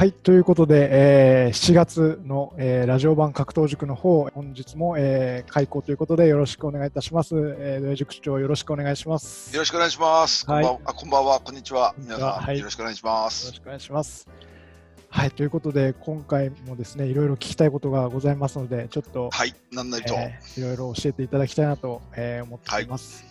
はい、ということで、えー7月の、えーラジオ版格闘塾の方、本日も、えー開講ということでよろしくお願いいたします。えー、土井塾長よろしくお願いします。よろしくお願いします。はいこんばんは、あこんばんは、こんにちは。皆さん、ははいよろしくお願いします。よろしくお願いします。はい、ということで、今回もですね、いろいろ聞きたいことがございますので、ちょっと、はい、なんなりと。えーいろいろ教えていただきたいなと、えー思っています。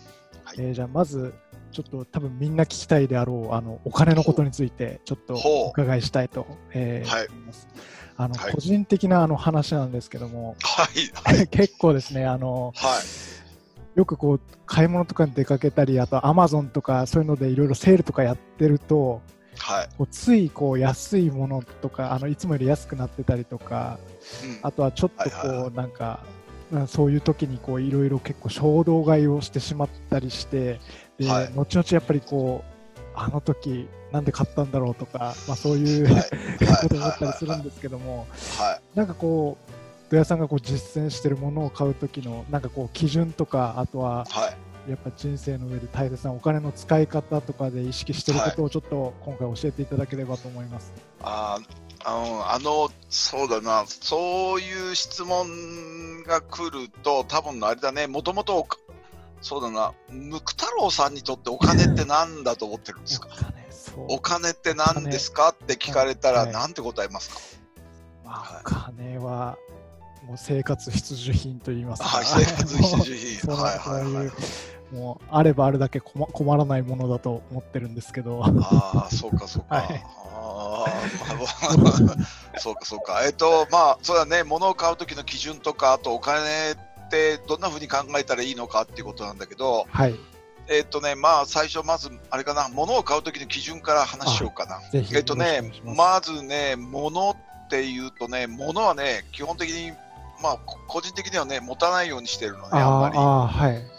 はいえーじゃあ、まず、ちょっと多分みんな聞きたいであろう、あのお金のことについて、ちょっとお伺いしたいと、えーはい。思います。あのはい。個人的なあの話なんですけども、はい、はい、結構ですね、あのはい、よくこう買い物とかに出かけたり、あとアマゾンとかそういうのでいろいろセールとかやってると、はい。こうついこう安いものとかあのいつもより安くなってたりとかうん。あとはちょっとはいはいはこうなんかうんそういう時にこういろいろ結構衝動買いをしてしまったりしてで、はい後々やっぱりこうあの時なんで買ったんだろうとか、まあ、そういう、はいことを思ったりするんですけどもはい。なんかこう土屋さんがこう実践してるものを買う時のなんかこう基準とかあとははい。やっぱ人生の上で大切なお金の使い方とかで意識してることをちょっと今回教えていただければと思います。あーあの、あの、そうだな、そういう質問が来ると、多分あれだね、もともと、そうだな、ムク太郎さんにとってお金って何だと思ってるんですか？お金って何ですか？って聞かれたら、はい。なんて答えますか？まあ、お金はもう生活必需品と言いますか、はい、生活必需品。はい、はい、はい。もうあればあるだけ困困らないものだと思ってるんですけど、ああ、そうか、そうか。はい。ああ、そうか、そうか。えっ、と、まあ、そうだね、物を買う時の基準とか、あとお金ってどんなふうに考えたらいいのかっていうことなんだけど、はい、えっ、とね、まあ、最初、まず、あれかな、物を買う時の基準から話しようかな。えっ、とねまずね、物っていうとね、物はね、基本的に、まあ、こ個人的にはね、持たないようにしてるのね、あんまり。あはい。うん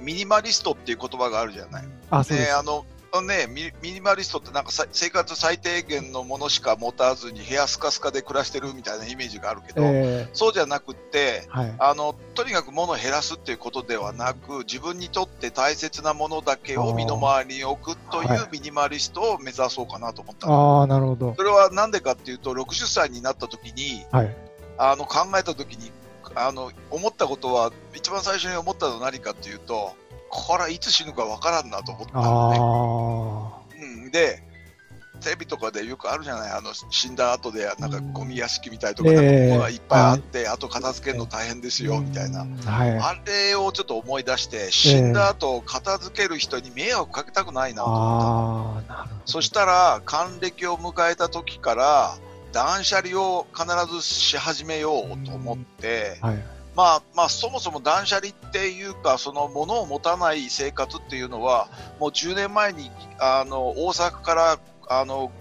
ミニマリストっていう言葉があるじゃない。あ、そうであのねミ、ミニマリストってなんかさ生活最低限のものしか持たずに部屋スカスカで暮らしてるみたいなイメージがあるけど、えそうじゃなくってーはい。あのとにかく物を減らすっていうことではなく自分にとって大切なものだけを身の回りに置くといはうミニマリストを目指そうかなと思ったのああ、なるほど。それはなんでかっていうと60歳になった時にはい。あの考えた時にあの思ったことは一番最初に思ったのは何かっていうとこれはいつ死ぬかわからんなと思ったのね。あうん、で、テレビとかでよくあるじゃない、あの死んだ後で、なんかゴミ屋敷みたいとか、ええなんか物がいっぱいあって、あと片付けるの大変ですあ。よみたいな、うんはい。あれをちょっと思い出して、死んだ後片付ける人に迷惑かけたくないなと思ったのああ、なるほど。そしたら、還暦を迎えた時から、断捨離を必ずし始めようと思って、はい。まあまあ、そもそも断捨離っていうか、その物を持たない生活っていうのは、もう10年前にあの大阪からあの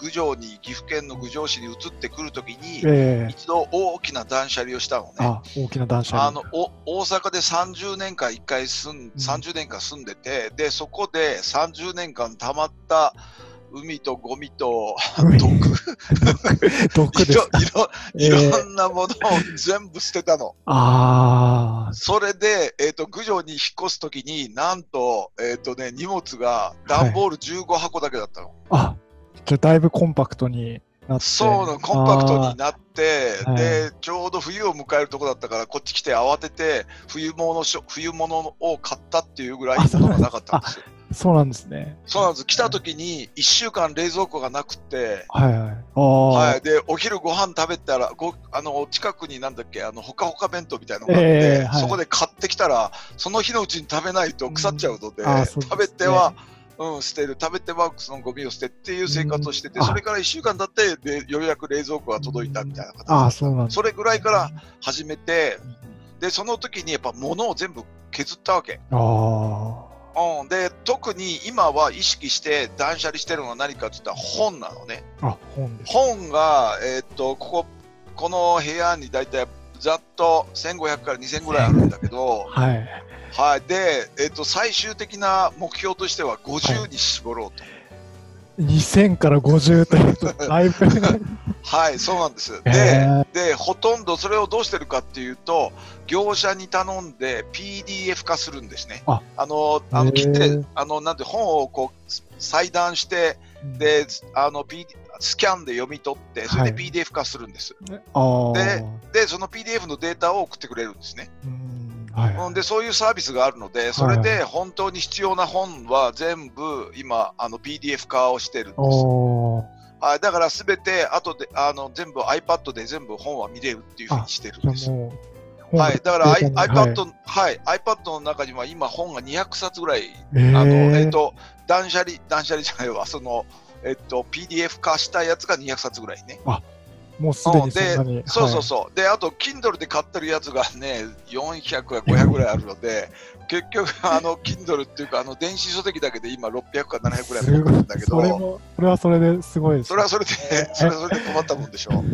郡上に、岐阜県の郡上市に移ってくるときに、ええ一度大きな断捨離をしたのね。あ、大きな断捨離。あのお大阪で30年間1回住ん、30年間住んでて、でそこで30年間たまった海とゴミと海毒 いろ。いろいええろんなものを全部捨てたの。あそれで、えっ、と、郡上に引っ越すときに、なんと、えっ、とね、荷物が段ボール15箱だけだったの。あ、あ、じゃあだいぶコンパクトになって。そうなの、コンパクトになって、で、ちょうど冬を迎えるとこだったから、こっち来て慌てて、冬物冬物を買ったっていうぐらいあそう物がなかったんですよ。そうなんですね。そうなんです。来たときに、1週間冷蔵庫がなくて、はいはい。ああ、はい。で、お昼ご飯食べたら、ごあの、近くになんだっけ、あの、ほかほか弁当みたいなのがあって、ええはいそこで買ってきたら、その日のうちに食べないと腐っちゃうので、うんですね食べては、うん、捨てる、食べてはそのゴミを捨てっていう生活をしてて、うんあそれから1週間経って、で、ようやく冷蔵庫が届いたみたいな形ああ、そうなんそれぐらいから始めて、で、その時にやっぱ物を全部削ったわけ。あうん、で、特に今は意識して断捨離してるのは何かって言ったら本なのね。本です。本が、えーっと、ここ、この部屋に大体ざっと1500から2000ぐらいあるんだけど、はい。はい。で、えーっと、最終的な目標としては50に絞ろうと。2000から50というと、だいぶ。はい、そうなんです。へで、で、ほとんどそれをどうしてるかっていうと、業者に頼んで PDF 化するんですね。あの、あの、切って、あの、なんて本をこう、裁断して、で、あの、P、スキャンで読み取って、それではい PDF 化するんです。あーでで、その PDF のデータを送ってくれるんですね。うんはい。うん、で、そういうサービスがあるので、それで本当に必要な本は全部今、あの PDF 化をしてるんです。はい、だからすべて後であの全部 iPad で全部本は見れるっていうふうにしてるんです。はい、だから、iPad、はい、iPad の中には今本が200冊ぐらい、えあの、えっ、ーと、断捨離、断捨離じゃないわ、その、えっ、と、PDF 化したやつが200冊ぐらいね。もうすでにそんなに。そうそうそう。で、あと、Kindle で買ってるやつがね、400か500ぐらいあるので、結局、あの、Kindle っていうか、あの、電子書籍だけで今600か700ぐらい持ってるんだけど、それも、それはそれですごいです。それはそれで、それはそれで困ったもんでしょ。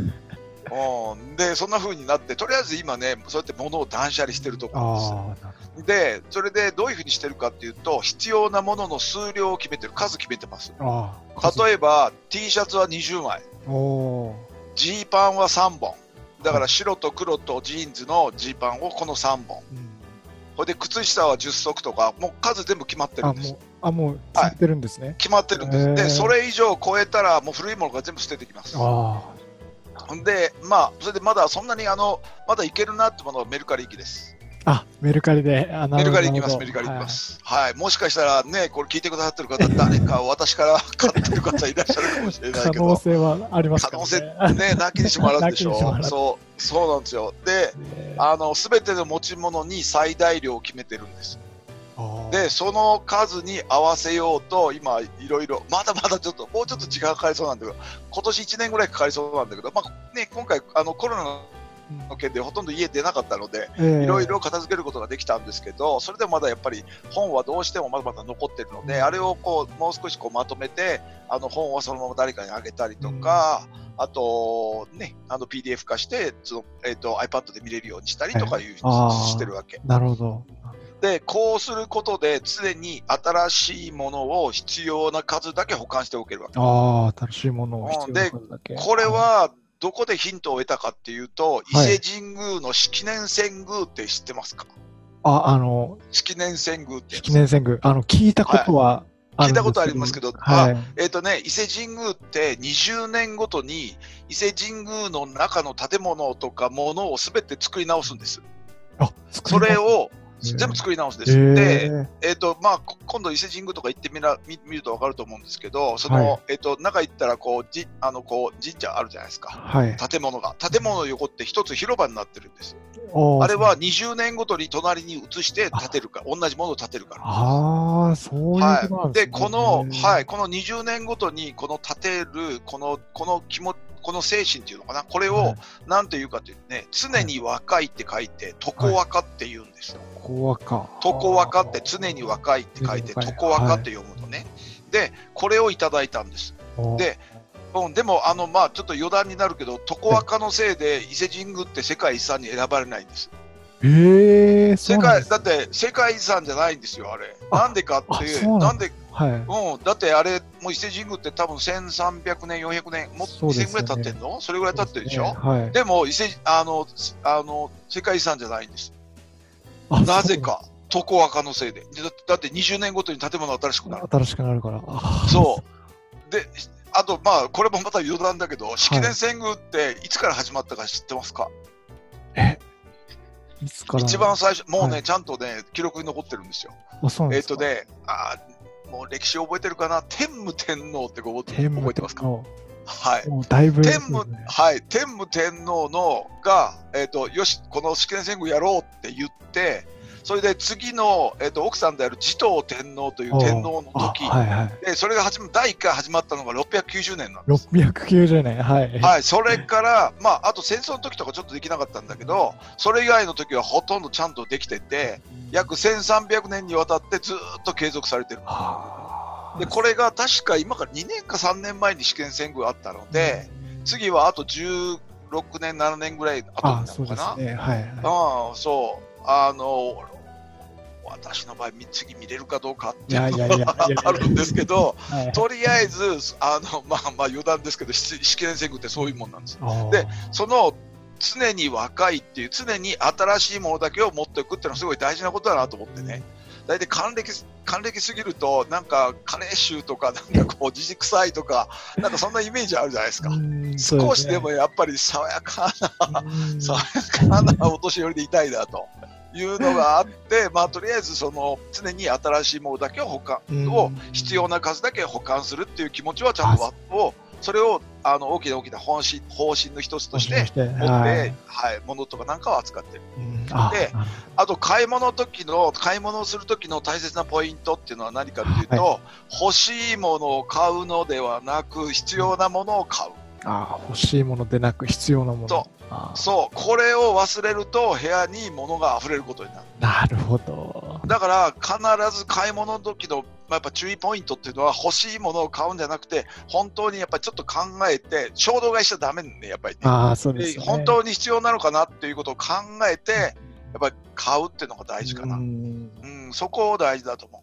うん、で、そんな風になって、とりあえず今ね、そうやって物を断捨離してるところです。で、それでどういうふうにしてるかっていうと、必要なものの数量を決めてる、数決めてます。例えば、T シャツは20枚、おおジーパンは3本。だから白と黒とジーンズのジーパンをこの3本。ー。うんこれで靴下は10足とか、もう数全部決まってるあ、んですあ、もう、ついてるんですね。決まってるんです。で、それ以上超えたら、もう古いものが全部捨ててきます。あほんで、まあ、それでまだそんなにあの、まだいけるなってものはメルカリ行きです。あ。あ、メルカリで。メルカリ行きます、メルカリ行きま。す。はい、もしかしたらね、これ聞いてくださってる方、誰か私から買ってる方いらっしゃるかもしれない可けど、能性はありますか可能。性ね、なきにしもあらずでしょ。なきにしもあらずそう、そうなんですよ。で、ねあの、すべての持ち物に最大量を決めてるんです。で、その数に合わせようと、今、いろいろ、まだまだちょっと、もうちょっと時間かかりそうなんだけど、今年1年ぐらいかかりそうなんだけど、まあね、今回、あの、コロナの件でほとんど家出なかったので、ええいろいろ片付けることができたんですけど、それでもまだやっぱり本はどうしてもまだまだ残ってるので、あれをこうもう少しこうまとめて、あの本はそのまま誰かにあげたりとか、あと、ね、あの PDF 化してその、えー、と iPad で見れるようにしたりとかいう、あーしてるわけ。なるほど。で、こうすることで常に新しいものを必要な数だけ保管しておけるわけ。ああ、新しいものを必要な数だけ。これはどこでヒントを得たかっていうと、伊はい。勢神宮の式年遷宮って知ってますか？あ、あの、式年遷宮ってやつ。式年遷宮。あの、聞いたことはあるんですけど、聞いたことありますけど。はい。えっ、とね、伊勢神宮って20年ごとに伊勢神宮の中の建物とか物をすべて作り直すんです。あ、それを全部作り直すんでえす。で、ー、えっ、と、まあ、こ今度伊勢神宮とか行ってみら見見るとわかると思うんですけど、その、はいえっ、と、中行ったらこう、じあの、こう、神社あるじゃないですか。はい。建物が。建物の横って一つ広場になってるんです。あれは20年ごとに隣に移して建てるから、同じものを建てるから。ああ、そういうことなんはい、ですね。で、この、はい、この20年ごとに、この建てる、この、この気も、この精神っていうのかな、これを、はいなんていうかというとね、常に若いって書いて、床若って言うんですよ。ここはか。床若って常に若いって書いて、床若って読むのね。で、これをいただいたんです。でうん、でも、あの、まあ、ちょっと余談になるけど、床若のせいで伊勢神宮って世界遺産に選ばれないんです。ええー、そ世界、だって世界遺産じゃないんですよ、あれ。あなんでかってあいう、なんではい。うん、だってあれ、もう伊勢神宮って多分1300年、400年、もっと2000そうですよねぐらい経ってんの？それぐらい経ってるでしょ？はい。でも伊勢あの、あの、世界遺産じゃないんです。あなぜ。か、床若のせいで。でだだって20年ごとに建物新しくなる。新しくなるから。そう。で、あと、まあ、これもまた余談だけど、式年遷宮っていつから始まったか知ってますか、いつから？一番最初、もうね、はいちゃんとね、記録に残ってるんですよ。あ、そうなんえっ、ですか？とね、あーもう歴史覚えてるかな？天武天皇って覚えて天武覚えてますか？天ね、武、はい、天武天皇のが、えっ、と、よし、この式年遷宮やろうって言って、それで次の、えっ、と、奥さんである持統天皇という天皇のあ時、はいはい。で、それが始ま、第1回始まったのが690年なんです。690年、はい。はい、それから、まあ、あと戦争の時とかちょっとできなかったんだけど、それ以外の時はほとんどちゃんとできてて、約1300年にわたってずーっと継続されてる。あーで、これが確か今から2年か3年前に試験遷宮あったので、次はあと16年、7年ぐらい後あになそうでするのかな。ね。はいはい。ああ、そう。あの、私の場合、次見れるかどうかっていやいやいやいやいやあるんですけど、とりあえず、あの、まあまあ余談ですけど、し試験遷宮ってそういうもんなんです。でその、常に若いっていう、常に新しいものだけを持っておくっていうのはすごい大事なことだなと思ってね。大体還暦還暦すぎるとなんか加齢臭とかなんかこうじじ臭いとかなんかそんなイメージあるじゃないですか。少しでもやっぱり爽やかな爽やかなお年寄りでいたいなと。いうのがあって、まあ、とりあえずその常に新しいものだけを保管を必要な数だけ保管するっていう気持ちはちゃんとをそれをあの大きな大きな方針方針の一つとして持って、はい、はい、物とかなんかを扱ってる。うん、であと買い物の時の買い物をする時の大切なポイントっていうのは何かというと、はい、欲しいものを買うのではなく必要なものを買う。あ欲しいものでなく必要なもの。そう。これを忘れると部屋に物が溢れることになる。なるほど。だから必ず買い物の時の、まあ、やっぱ注意ポイントっていうのは欲しいものを買うんじゃなくて本当にやっぱりちょっと考えて衝動買いしちゃだめねやっぱりね。あそうです、ね、本当に必要なのかなっていうことを考えてやっぱり買うっていうのが大事かな。うんそこを大事だと思う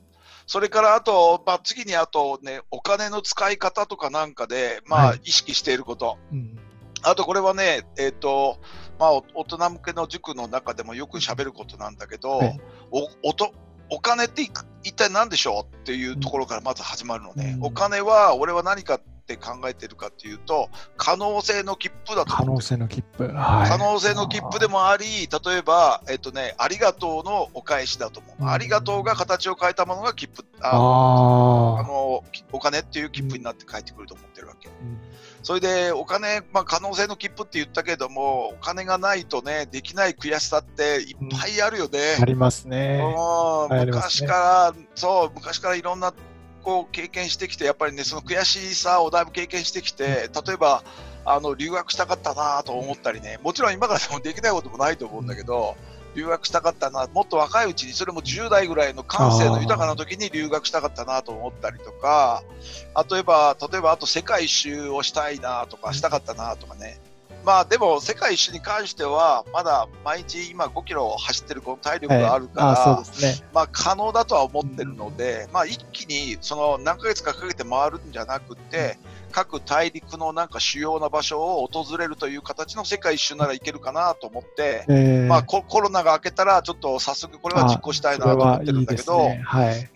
それからあと、まあ、次にあとね、お金の使い方とかなんかで、まあ、意識していること。はいうん。あとこれはね、えっ、ー、と、まあ、大人向けの塾の中でもよく喋ることなんだけど、はい、おおとお金って一体何でしょうっていうところからまず始まるのね、うん、お金は俺は何かって考えてるかっていうと可能性の切符だと可能性の切符、はい、可能性の切符でもあり例えば、えっとね、ありがとうのお返しだと思う、うん、ありがとうが形を変えたものが切符。あのあのお金っていう切符になって返ってくると思ってるわけ。うん。それでお金、まあ、可能性の切符って言ったけども、お金がないとね、できない悔しさっていっぱいあるよね。うん、ありますね。昔から、ね、そう、昔からいろんなこう経験してきて、やっぱりね、その悔しさをだいぶ経験してきて、例えば、あの留学したかったなと思ったりね、もちろん今からでもできないこともないと思うんだけど、留学したかったな、もっと若いうちに、それも10代ぐらいの感性の豊かな時に留学したかったなと思ったりとか、例えば、例えばあと世界一周をしたいなとか、したかったなとかね。まあでも世界一周に関してはまだ毎日今5キロ走ってるこの体力があるから、はい、ね、まあ可能だとは思ってるので、まあ一気にその何ヶ月かかけて回るんじゃなくて、各大陸のなんか主要な場所を訪れるという形の世界一周ならいけるかなと思って、えー、まあ、コロナが明けたらちょっと早速これは実行したいなと思ってるんだけど、ね。はい、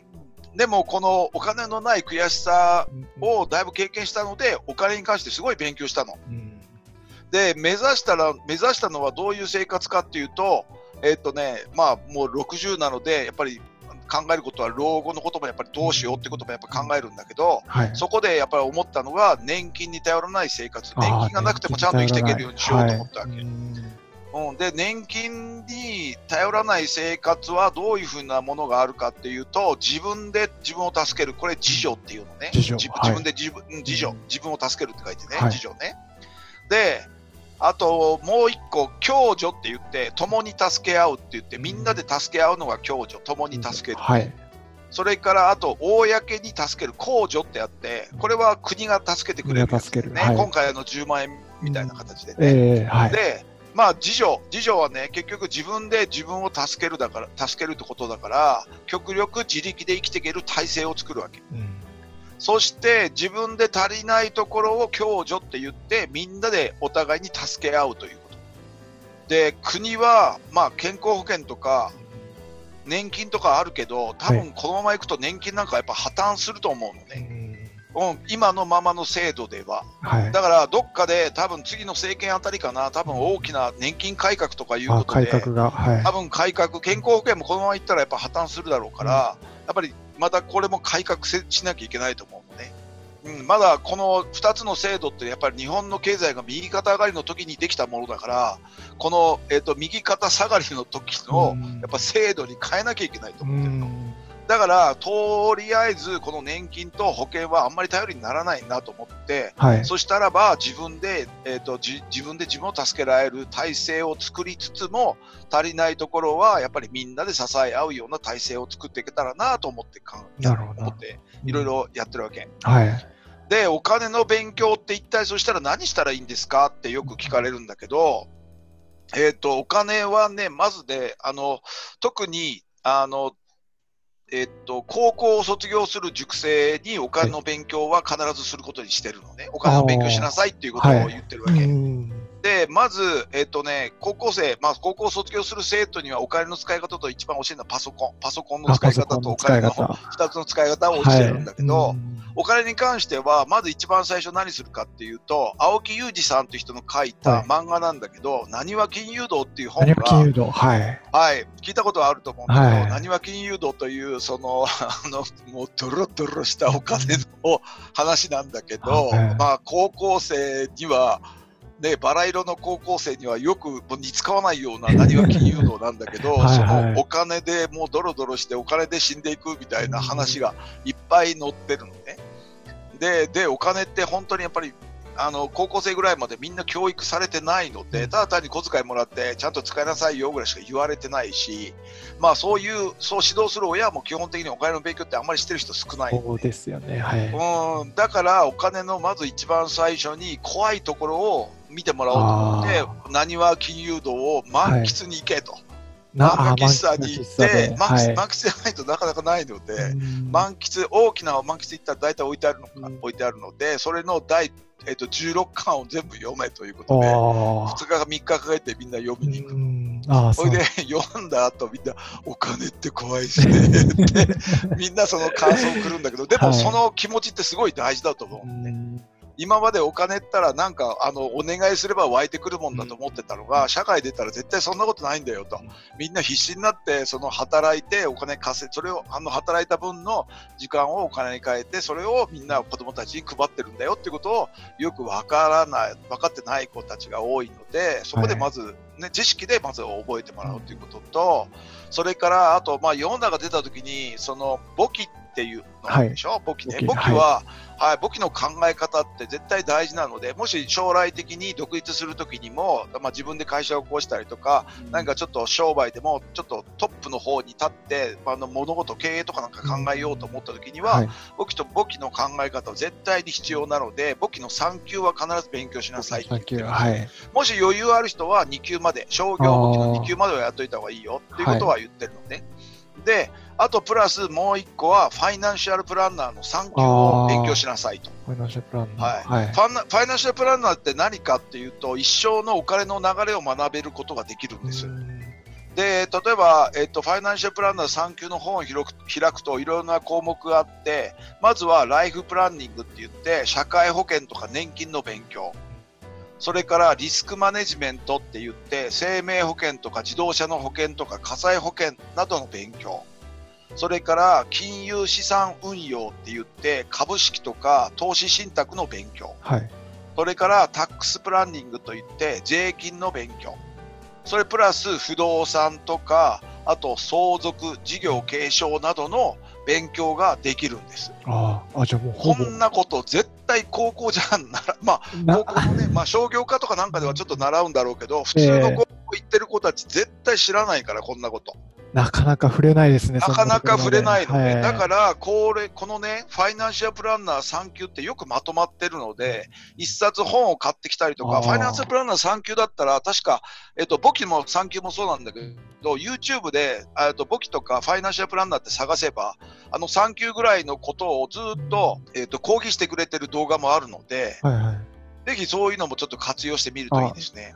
でもこのお金のない悔しさをだいぶ経験したのでお金に関してすごい勉強したの。うん、で目指したら目指したのはどういう生活かっていうとえっ、ー、とねまあもう60なのでやっぱり考えることは老後のこともやっぱりどうしようってこともやっぱ考えるんだけど、はい、そこでやっぱり思ったのが年金に頼らない生活。年金がなくてもちゃんと生きていけるようにしようと思ったわけ。うん、で年金に頼らない生活はどういうふうなものがあるかっていうと自分で自分を助ける。これ自助っていうのね。自分で自分,、自助。自分を助けるって書いてね、はい、自助ね。であともう一個、共助って言って、共に助け合うって言って、みんなで助け合うのが共助、共に助ける。はい、それからあと、公に助ける、公助ってあって、これは国が助けてくれるやつね、はい、今回の10万円みたいな形でね。えーはい、で、まあ、自助、自助はね、結局自分で自分を助けるだから、助けるってことだから、極力自力で生きていける体制を作るわけ。うんそして自分で足りないところを共助って言ってみんなでお互いに助け合うということ。で国は、まあ、健康保険とか年金とかあるけど多分このままいくと年金なんかやっぱ破綻すると思うのね。うん、今のままの制度では、はい、だからどっかで多分次の政権あたりかな、多分大きな年金改革とかいうことで、改革が、はい、多分改革、健康保険もこのままいったらやっぱ破綻するだろうから、うん、やっぱりまたこれも改革しなきゃいけないと思うのね。うん、まだこの2つの制度ってやっぱり日本の経済が右肩上がりの時にできたものだからこの、えーと、右肩下がりの時のやっぱ制度に変えなきゃいけないと思ってるの。だから、とりあえずこの年金と保険はあんまり頼りにならないなと思って、はい、そしたらば自分で、えーと、自分で自分を助けられる体制を作りつつも足りないところはやっぱりみんなで支え合うような体制を作っていけたらなと思ってなるほど。思っていろいろやってるわけ。はい、でお金の勉強って一体そしたら何したらいいんですかってよく聞かれるんだけど、えーと、お金はねまずであの特にあのえっと、高校を卒業する塾生にお金の勉強は必ずすることにしてるのね。お金の勉強しなさいっていうことを言ってるわけ。はい、で、で、まず、えっ、とね、高校生、まあ、高校卒業する生徒にはお金の使い方と一番教えるのはパソコン。パソコンの使い方とお金の2つの使い方を教えるんだけど、はい、お金に関しては、まず一番最初何するかっていうと、青木裕二さんという人の書いた漫画なんだけど、なにわ金融道っていう本が、金融道、はい。はい。聞いたことはあると思うんだけど、なにわ金融道という、その、あの、もうドロドロしたお金の話なんだけど、まあ、高校生には、ね、バラ色の高校生にはよく似つかわないような何は金融道なんだけど はい、そのお金でもうドロドロしてお金で死んでいくみたいな話がいっぱい載ってるのね。ででお金って本当にやっぱりあの高校生ぐらいまでみんな教育されてないので、ただ単に小遣いもらってちゃんと使いなさいよぐらいしか言われてないし、まあそういう、そう指導する親も基本的にお金の勉強ってあんまりしてる人少ないそうですよね。はい。うん、だからお金のまず一番最初に怖いところを見てもらおうと思って、なにわ金融道を満喫に行けと。はい。満喫喫茶に行って、満喫、満喫じゃないとなかなかないので、満喫、大きな満喫行ったら大体置いてあるのか、置いてあるので、それの第えっと、16巻を全部読めということで、2日か3日かけてみんな読みに行く。それで読んだ後みんな、お金って怖いしねって、みんなその感想をくるんだけど、でもその気持ちってすごい大事だと思うんね。今までお金ったらなんかあのお願いすれば湧いてくるもんだと思ってたのが、うん、社会出たら絶対そんなことないんだよと、うん、みんな必死になってその働いてお金稼いそれをあの働いた分の時間をお金に変えてそれをみんな子供たちに配ってるんだよっていうことをよくわからない分かってない子たちが多いのでそこでまず、はい、ね、知識でまず覚えてもらうということと、それからあと、まあ、世の中出た時にその簿記っていうのでしょ、はい、簿記ね。簿記は、はい、簿記の考え方って絶対大事なので、もし将来的に独立するときにも、まあ、自分で会社を起こしたりとか、うん、何かちょっと商売でもちょっとトップの方に立って、あの物事、経営とかなんか考えようと思ったときには、はい、簿記と簿記の考え方は絶対に必要なので、簿記の3級は必ず勉強しなさいはい、もし余裕ある人は2級まで、商業簿記の2級まではやっといた方がいいよっていうことは言ってるのね。で、あとプラスもう一個はファイナンシャルプランナーの3級を勉強しなさいと。ファイナンシャルプランナー、はい、はい、ファイナンシャルプランナーって何かっていうと一生のお金の流れを学べることができるんです。で例えば、えっと、ファイナンシャルプランナー3級の本を開く開くといろんな項目があってまずはライフプランニングって言って社会保険とか年金の勉強。それからリスクマネジメントって言って生命保険とか自動車の保険とか火災保険などの勉強それから金融資産運用って言って株式とか投資信託の勉強、はい、それからタックスプランニングといって税金の勉強。それプラス不動産とかあと相続事業継承などの勉強ができるんです。ああ、じゃもうこんなこと絶対高校じゃなら、まあ、高校のね、まあ商業科とかなんかではちょっと習うんだろうけど、普通の高校行ってる子たち絶対知らないから、こんなこと。なかなか触れないですね。なかなか触れないので、はい、だからこれ、このね、ファイナンシャルプランナー3級ってよくまとまってるので、一冊本を買ってきたりとか、ファイナンシャルプランナー3級だったら、確か、えっと、簿記も3級もそうなんだけど、YouTube で、えっと、簿記とかファイナンシャルプランナーって探せば、あの3級ぐらいのことをずっと、えっと、講義してくれてる動画もあるので、はいはい、ぜひそういうのもちょっと活用してみるといいですね。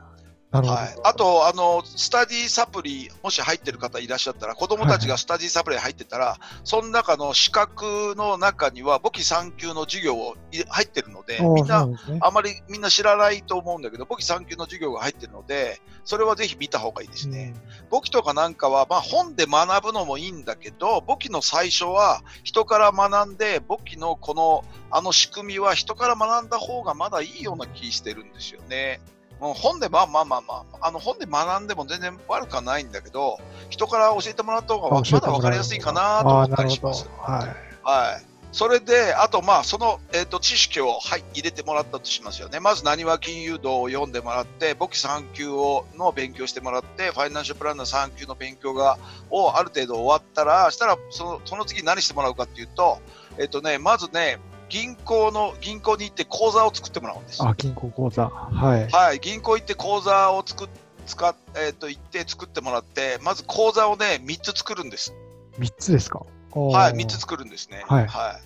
はい、あとあの、スタディサプリ、もし入ってる方いらっしゃったら、子供たちがスタディサプリ入ってたら、はい、その中の資格の中には、簿記3級の授業を入ってるので、みんな、ね、あまりみんな知らないと思うんだけど、簿記3級の授業が入ってるので、それはぜひ見た方がいいですね。簿記とかなんかは、まあ、本で学ぶのもいいんだけど、簿記の最初は人から学んで、簿記のこの、あの仕組みは人から学んだ方がまだいいような気してるんですよね。本でまあまあまあまあ、あの本で学んでも全然悪くはないんだけど、人から教えてもらった方がまだ分かりやすいかなと思ったりします。はい。はい。それで、あと、まあ、その、えっ、ー、と、知識を、はい、入れてもらったとしますよね。まず、なにわ金融道を読んでもらって、簿記3級を、の勉強してもらって、ファイナンシャルプランナー3級の勉強が、をある程度終わったら、したら、その、その次何してもらうかっていうと、えっ、ー、とね、まずね、銀行の、銀行に行って口座を作ってもらうんです。あ、銀行口座。はい。はい、銀行行って口座を作っ、使っ、えっ、ー、と、行って作ってもらって、まず口座をね、3つ作るんです。3つですか？はい、3つ作るんですね。はい。は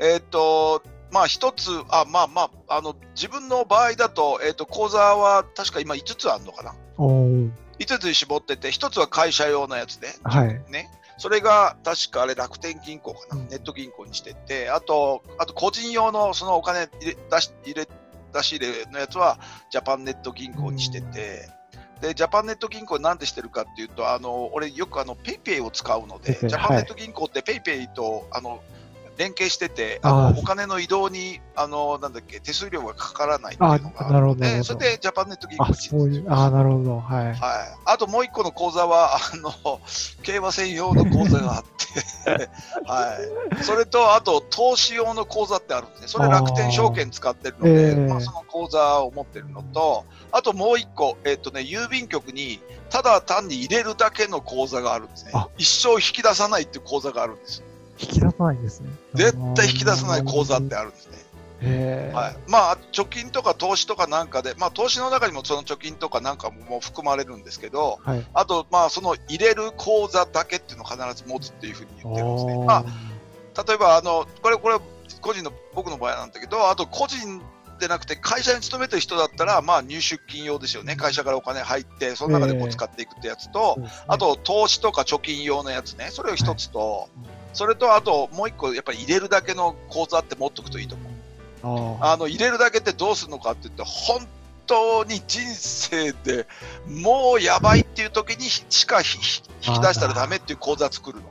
い、えっ、ー、と、まあ一つ、あ、まあまあ、あの、自分の場合だと、えっ、と、口座は確か今5つあるのかな。おー5つ絞ってて、1つは会社用のやつで、はい。ね。それが確かあれ楽天銀行かな、うん。ネット銀行にしてて、あと、あと個人用のそのお金入れ出し入れ出し入れのやつはジャパンネット銀行にしてて、で、ジャパンネット銀行なんでしてるかっていうと、あの、俺よくあの、 PayPay を使うので、ジャパンネット銀行って PayPay と、あの、連携してて、あのあーお金の移動に、あの、なんだっけ、手数料がかからないっていうあのがなるほど、なるで。それでジャパンネット銀行あ、にそういう、あなるほど。はい。はい、あともう一個の口座は、あの、競馬専用の口座があって、はい。それと、あと、投資用の口座ってあるんですね。それ楽天証券使ってるので、あーええまあ、その口座を持ってるのと、あともう一個、えっ、とね、郵便局に、ただ単に入れるだけの口座があるんですねあ。一生引き出さないっていう口座があるんです。引き出さないんですね。絶対引き出さない口座ってあるんですね。はい、まあ、貯金とか投資とかなんかで、まあ、投資の中にもその貯金とかなんかも含まれるんですけど、はい。あと、まあ、その入れる口座だけっていうのを必ず持つっていうふうに言ってるんですね。まあ、例えば、あの、これ、これ、個人の、僕の場合なんだけど、あと、個人でなくて、会社に勤めてる人だったら、まあ、入出金用ですよね。会社からお金入って、その中でこう使っていくってやつと、あ、と、投資とか貯金用のやつね。それを一つと、それと、あと、もう一個、やっぱり入れるだけの口座って持っとくといいと思う。ああの、入れるだけってどうするのかって言って、本当に人生でもうやばいっていう時にしか引き出したらダメっていう口座作るの。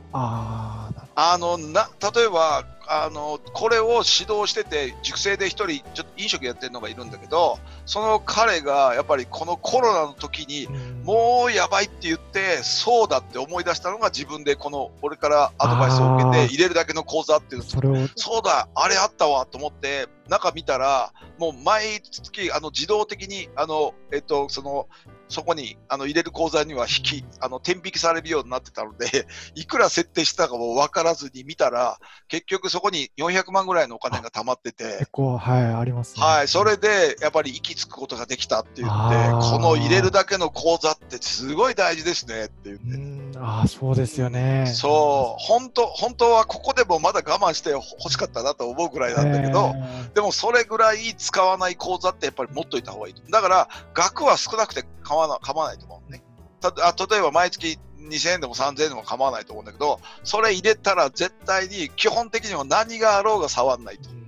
あの、な、例えば、あの、これを指導してて、塾生で一人、ちょっと飲食やってるのがいるんだけど、その彼が、やっぱりこのコロナの時に、もうやばいって言って、そうだって思い出したのが自分でこの、俺からアドバイスを受けて、入れるだけの口座っていうそれを、そうだ、あれあったわと思って、中見たら、もう毎月、あの、自動的に、あの、えっと、その、そこに、あの、入れる口座には引き、あの、天引きされるようになってたので、いくら設定したかも分からずに見たら、結局そこに400万ぐらいのお金が溜まってて結、構、はい、ありますね。はい、それで、やっぱり息つくことができたって言ってこの入れるだけの口座ってすごい大事ですねって言って。うん、ああ、そうですよね。そう、本当、本当はここでもまだ我慢して欲しかったなと思うぐらいなんだけど、えでもそれぐらい使わない口座ってやっぱり持っといた方がいいと。だから、額は少なくて構わな構わないと思うね。たあ例えば毎月2000円でも3000円でも構わないと思うんだけど、それ入れたら絶対に基本的には何があろうが触んないと。ー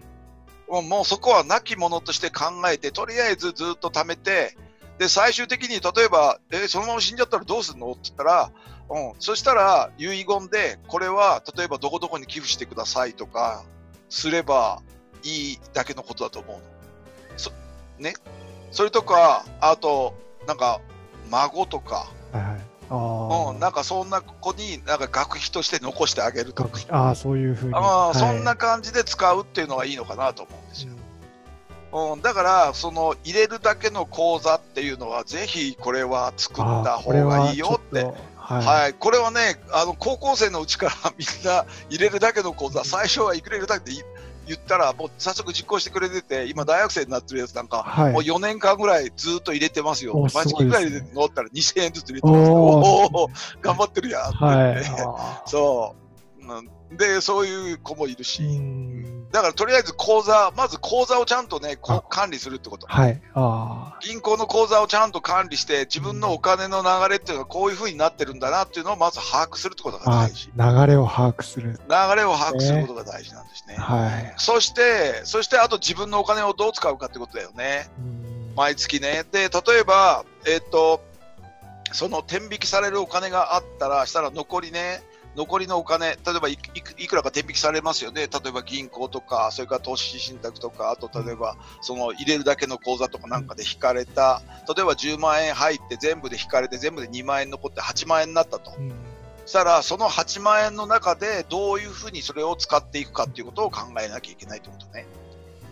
もうもうそこは亡き者として考えて、とりあえずずっと貯めて、で、最終的に例えば、えそのまま死んじゃったらどうするの？って言ったら、うん、そしたら遺言で、これは例えばどこどこに寄付してくださいとか、すればいいだけのことだと思うの。そ、ね？それとか、あと、なんか、孫とか、はいうん、なんかそんな子に、なんか学費として残してあげるとか。ああ、そういうふうに。ああ、はいそんな感じで使うっていうのがいいのかなと思うんですよ。うん、だから、その入れるだけの口座っていうのは、ぜひこれは作った方がいいよって。ははい、これはね、あの高校生のうちからみんな入れるだけの口座、最初は入れるだけでい言ったら、もう早速実行してくれてて、今、大学生になってるやつなんか、はい。もう4年間ぐらいずっと入れてますよ、お毎月いくらいですね。てるのったら2000円ずつ入れてますよ、おー。お頑張ってるやんって。言はい。そう、うん、で、そういう子もいるし。うんだからとりあえず口座、まず口座をちゃんとね、こあう管理するってこと。はい。あ銀行の口座をちゃんと管理して、自分のお金の流れっていうのはこういうふうになってるんだなっていうのをまず把握するってことがあ大事。あ、流れを把握する。流れを把握することが大事なんですね。はい。そして、そしてあと自分のお金をどう使うかってことだよね。うん毎月ね。で、例えば、えっ、と、その天引きされるお金があったら、したら残りね、残りのお金、例えばいくらか天引きされますよね。例えば銀行とか、それから投資信託とか、あと例えば、その入れるだけの口座とかなんかで引かれた、例えば10万円入って全部で引かれて全部で2万円残って8万円になったと。うんそしたら、その8万円の中でどういうふうにそれを使っていくかっていうことを考えなきゃいけないってことね。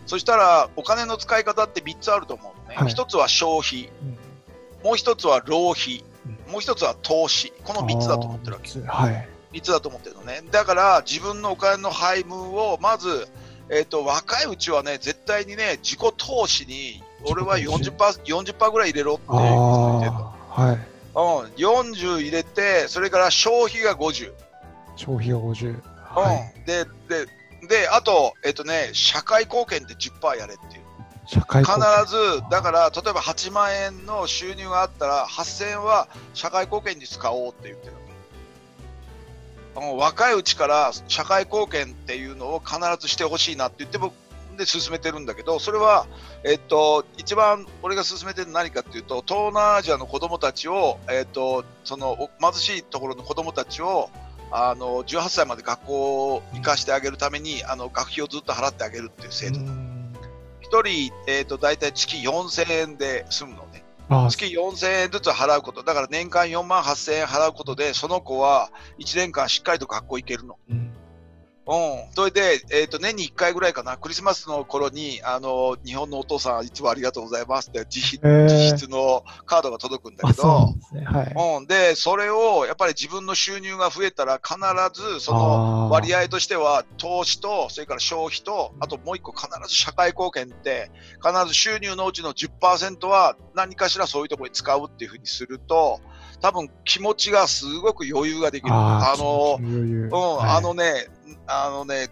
そしたら、お金の使い方って3つあると思うのね。はい1つは消費、うんもう1つは浪費、うもう1つは投資。この3つだと思ってるわけ。あー三つはい。3つだと思ってるのね。だから、自分のお金の配分を、まず、えっ、と、若いうちはね、絶対にね、自己投資に、俺は自己40%、40%ぐらい入れろって言ってはい。うん、40入れて、それから消費が50。消費が50。はい。うん、ででで、あと、えっ、とね、社会貢献で10%やれっていう。社会必貢献ず、だから、例えば8万円の収入があったら、8000円は社会貢献に使おうって言ってる若いうちから社会貢献っていうのを必ずしてほしいなって言って僕で進めてるんだけど、それは、えっと、一番俺が進めてるのは何かっていうと、東南アジアの子供たちを、えっと、そのお貧しいところの子供たちを、あの18歳まで学校を行かしてあげるために、あの学費をずっと払ってあげるっていう制度う。ん一人、えっ、と、大体月4000円で済むの月4000円ずつ払うこと。だから年間4万8000円払うことで、その子は1年間しっかりと学校行けるの。うんうん。それで、えっ、と、年に1回ぐらいかな、クリスマスの頃に、あの、日本のお父さん、いつもありがとうございますって、自筆,、へー自筆のカードが届くんだあ、けどん、ですね。はい。うん。で、それを、やっぱり自分の収入が増えたら、必ず、その、割合としては投資とそれから消費とあともう一個必ず社会貢献って必ず収入のうちの10%は何かしらそういうところに使うっていうふうにすると多分気持ちがすごく余裕ができる。ああの、うん、はいあのね、あのね、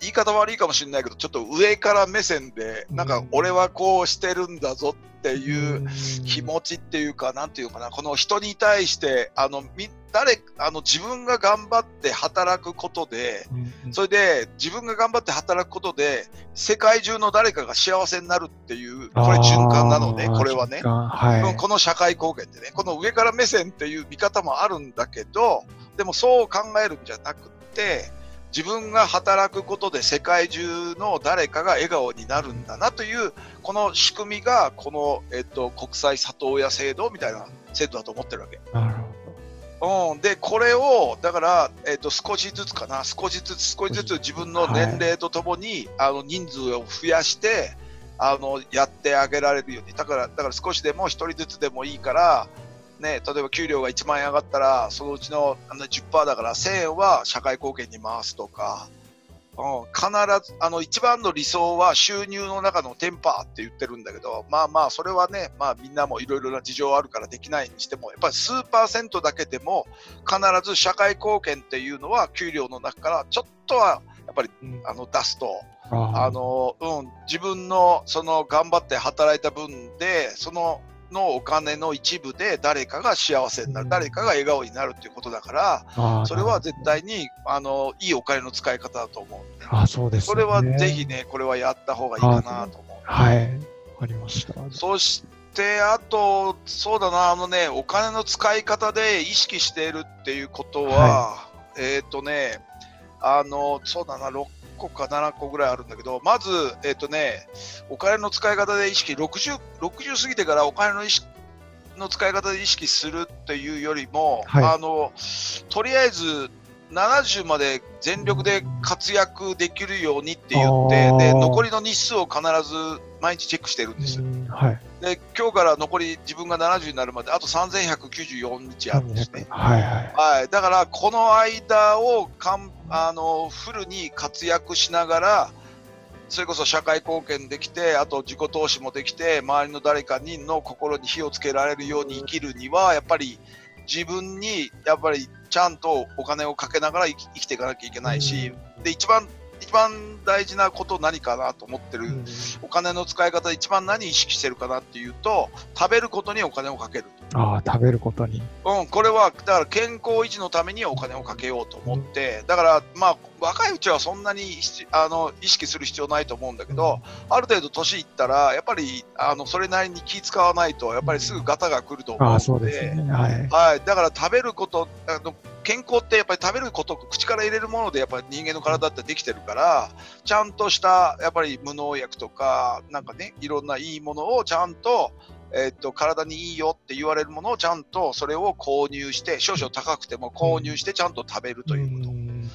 言い方悪いかもしれないけど、ちょっと上から目線で、なんかうん俺はこうしてるんだぞっていううん。気持ちっていうか、なんていうかな、この人に対して、あの、み、誰、あの、自分が頑張って働くことで、それで自分が頑張って働くことで、世界中の誰かが幸せになるっていう、これ循環なのね、あーこれはね。この社会貢献ってね、この上から目線っていう見方もあるんだけど、でもそう考えるんじゃなくって、自分が働くことで世界中の誰かが笑顔になるんだなという、この仕組みが、この、えっと、国際里親制度みたいな制度だと思ってるわけ。なるほうん、で、これを、だから、えっ、と、少しずつかな、少しずつ、少しずつ自分の年齢とともに、あの、人数を増やして、あの、やってあげられるように。だから、だから少しでも一人ずつでもいいから、ね、例えば給料が1万円上がったら、そのうちのあの10%だから1000円は社会貢献に回すとか、うん、必ず、あの、一番の理想は収入の中のテンパーって言ってるんだけど、まあまあ、それはね、まあみんなもいろいろな事情あるからできないにしても、やっぱり数パーセントだけでも、必ず社会貢献っていうのは給料の中からちょっとは、やっぱり、ど。うんあの、出すと、ああの、うん、自分の、その、頑張って働いた分で、その、のお金の一部で誰かが幸せになる、うん誰かが笑顔になるっていうことだから、あそれは絶対に、あの、いいお金の使い方だと思う。あそうですよね。それはぜひね、これはやった方がいいかなと思う。はい。わかりました。そして、あと、そうだな、あのね、お金の使い方で意識しているっていうことは、えっ、とね、あの、そうだな、6個か7個ぐらいあるんだけど、まず、えっ、とね、お金の使い方で意識、60、60過ぎてからお金の意識、の使い方で意識するっていうよりも、はい。あの、とりあえず、70まで全力で活躍できるようにって言ってで、残りの日数を必ず毎日チェックしてるんですはい。で、今日から残り自分が70になるまであと3194日あるんですね。はいはい。はい。だから、この間をかん、あの、フルに活躍しながら、それこそ社会貢献できて、あと自己投資もできて、周りの誰かにの心に火をつけられるように生きるには、やっぱり自分に、やっぱりちゃんとお金をかけながら生き生きていかなきゃいけないし、で、一番、一番大事なこと何かなと思ってる、うんお金の使い方で一番何意識してるかなっていうと、食べることにお金をかける。ああ、食べることに。うん、これは、だから健康維持のためにお金をかけようと思って、だから、まあ、若いうちはそんなにしあの意識する必要ないと思うんだけど、ある程度年いったら、やっぱり、あの、それなりに気使わないと、やっぱりすぐガタが来ると思うのですで、ね。はい。はい。だから食べること、あの、健康ってやっぱり食べること、口から入れるものでやっぱり人間の体ってできてるから、ちゃんとしたやっぱり無農薬とか、なんかね、いろんないいものをちゃんと、えっと、体にいいよって言われるものをちゃんとそれを購入して、少々高くても購入してちゃんと食べるということ。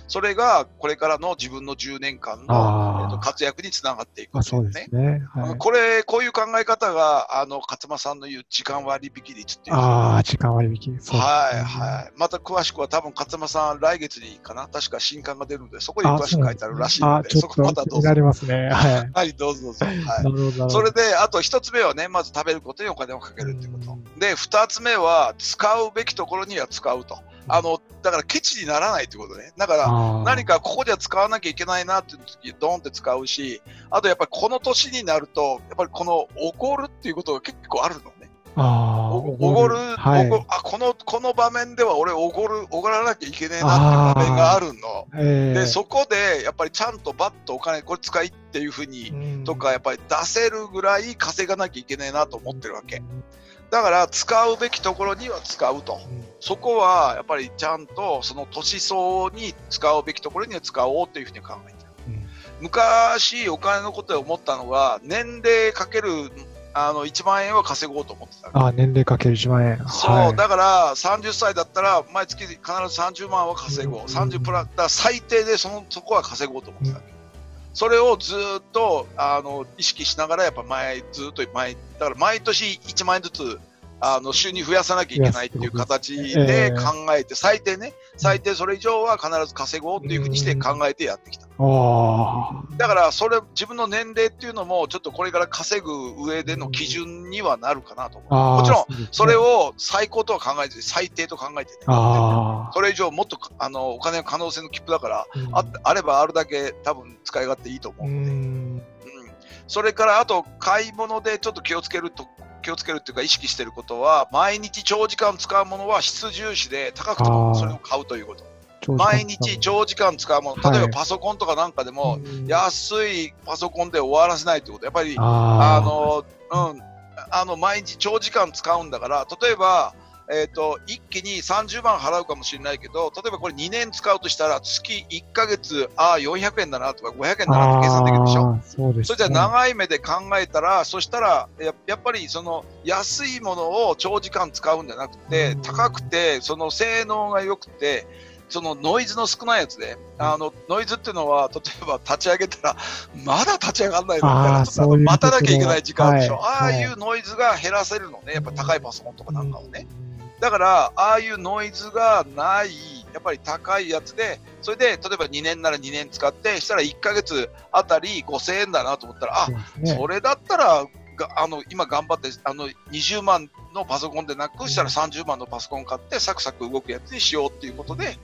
んそれがこれからの自分の10年間の、えっと、活躍につながっていくねそううです。ね。はい。これ、こういう考え方が、あの、勝間さんの言う時間割引率っていうああ、時間割引。そうですねはいはい。また詳しくは多分勝間さん来月にかな確か新刊が出るので、そこに詳しく書いてあるらしいのあ、で、そこまったどうぞ。になりますね。はい。はい、どうぞどうぞ。は。ない。それで、あと一つ目はね、まず食べることにお金をかけるってことうん。で、二つ目は、使うべきところには使うと。あの、だからケチにならないってことね。だから、何かここでは使わなきゃいけないなっていう時、ドンって使うし、あとやっぱりこの年になると、やっぱりこの怒るっていうことが結構あるのね。おごる、はい、あこのこの場面では俺おごるおごらなきゃいけねえなって場面があるの、えー、でそこでやっぱりちゃんとバッとお金これ使いっていうふうに、とかやっぱり出せるぐらい稼がなきゃいけねえなと思ってるわけだから使うべきところには使うと、そこはやっぱりちゃんとその年相に使うべきところには使おうというふうに考えてる、昔お金のことで思ったのは年齢かけるあの1万円は稼ごうと思ってた。あ年齢かける1万円。そう、はい、だから30歳だったら毎月必ず30万は稼ごう、うん、30プラだ最低でそのそこは稼ごうと思ってた、うん、それをずっとあの意識しながらやっぱ前ずっと前だから毎年1万円ずつあの収入増やさなきゃいけないっていう形で考えて、最低ね、最低それ以上は必ず稼ごうっていうふうにして考えてやってきた。だからそれ自分の年齢っていうのもちょっとこれから稼ぐ上での基準にはなるかなと思う。もちろんそれを最高とは考えて最低と考えてね。それ以上もっとあのお金の可能性の切符だから、ああればあるだけ多分使い勝手いいと思うので。うん、それからあと買い物でちょっと気をつけると気をつけるっていうか意識してることは毎日長時間使うものは質重視で高くてもそれを買うということ。毎日長時間使うもの、例えばパソコンとかなんかでも、安いパソコンで終わらせないということ、やっぱりあの、うん、あの毎日長時間使うんだから、例えばえーと、一気に30万払うかもしれないけど例えばこれ2年使うとしたら月1か月ああ400円だなとか500円だなって計算できるでしょ？そうです、ね、それじゃ長い目で考えたらそしたらややっぱりその安いものを長時間使うんじゃなくて高くてその性能が良くてそのノイズの少ないやつで、あのノイズっていうのは、例えば立ち上げたら、まだ立ち上がらないのみたいな、待たなきゃいけない時間でしょ、はい、ああいうノイズが減らせるのね、やっぱ高いパソコンとかなんかをね。だから、ああいうノイズがない、やっぱり高いやつで、それで、例えば2年なら2年使って、したら1か月あたり5000円だなと思ったら、あ、ね、それだったら、あの今頑張ってあの20万のパソコンでなくしたら30万のパソコン買ってサクサク動くやつにしようっていうことで、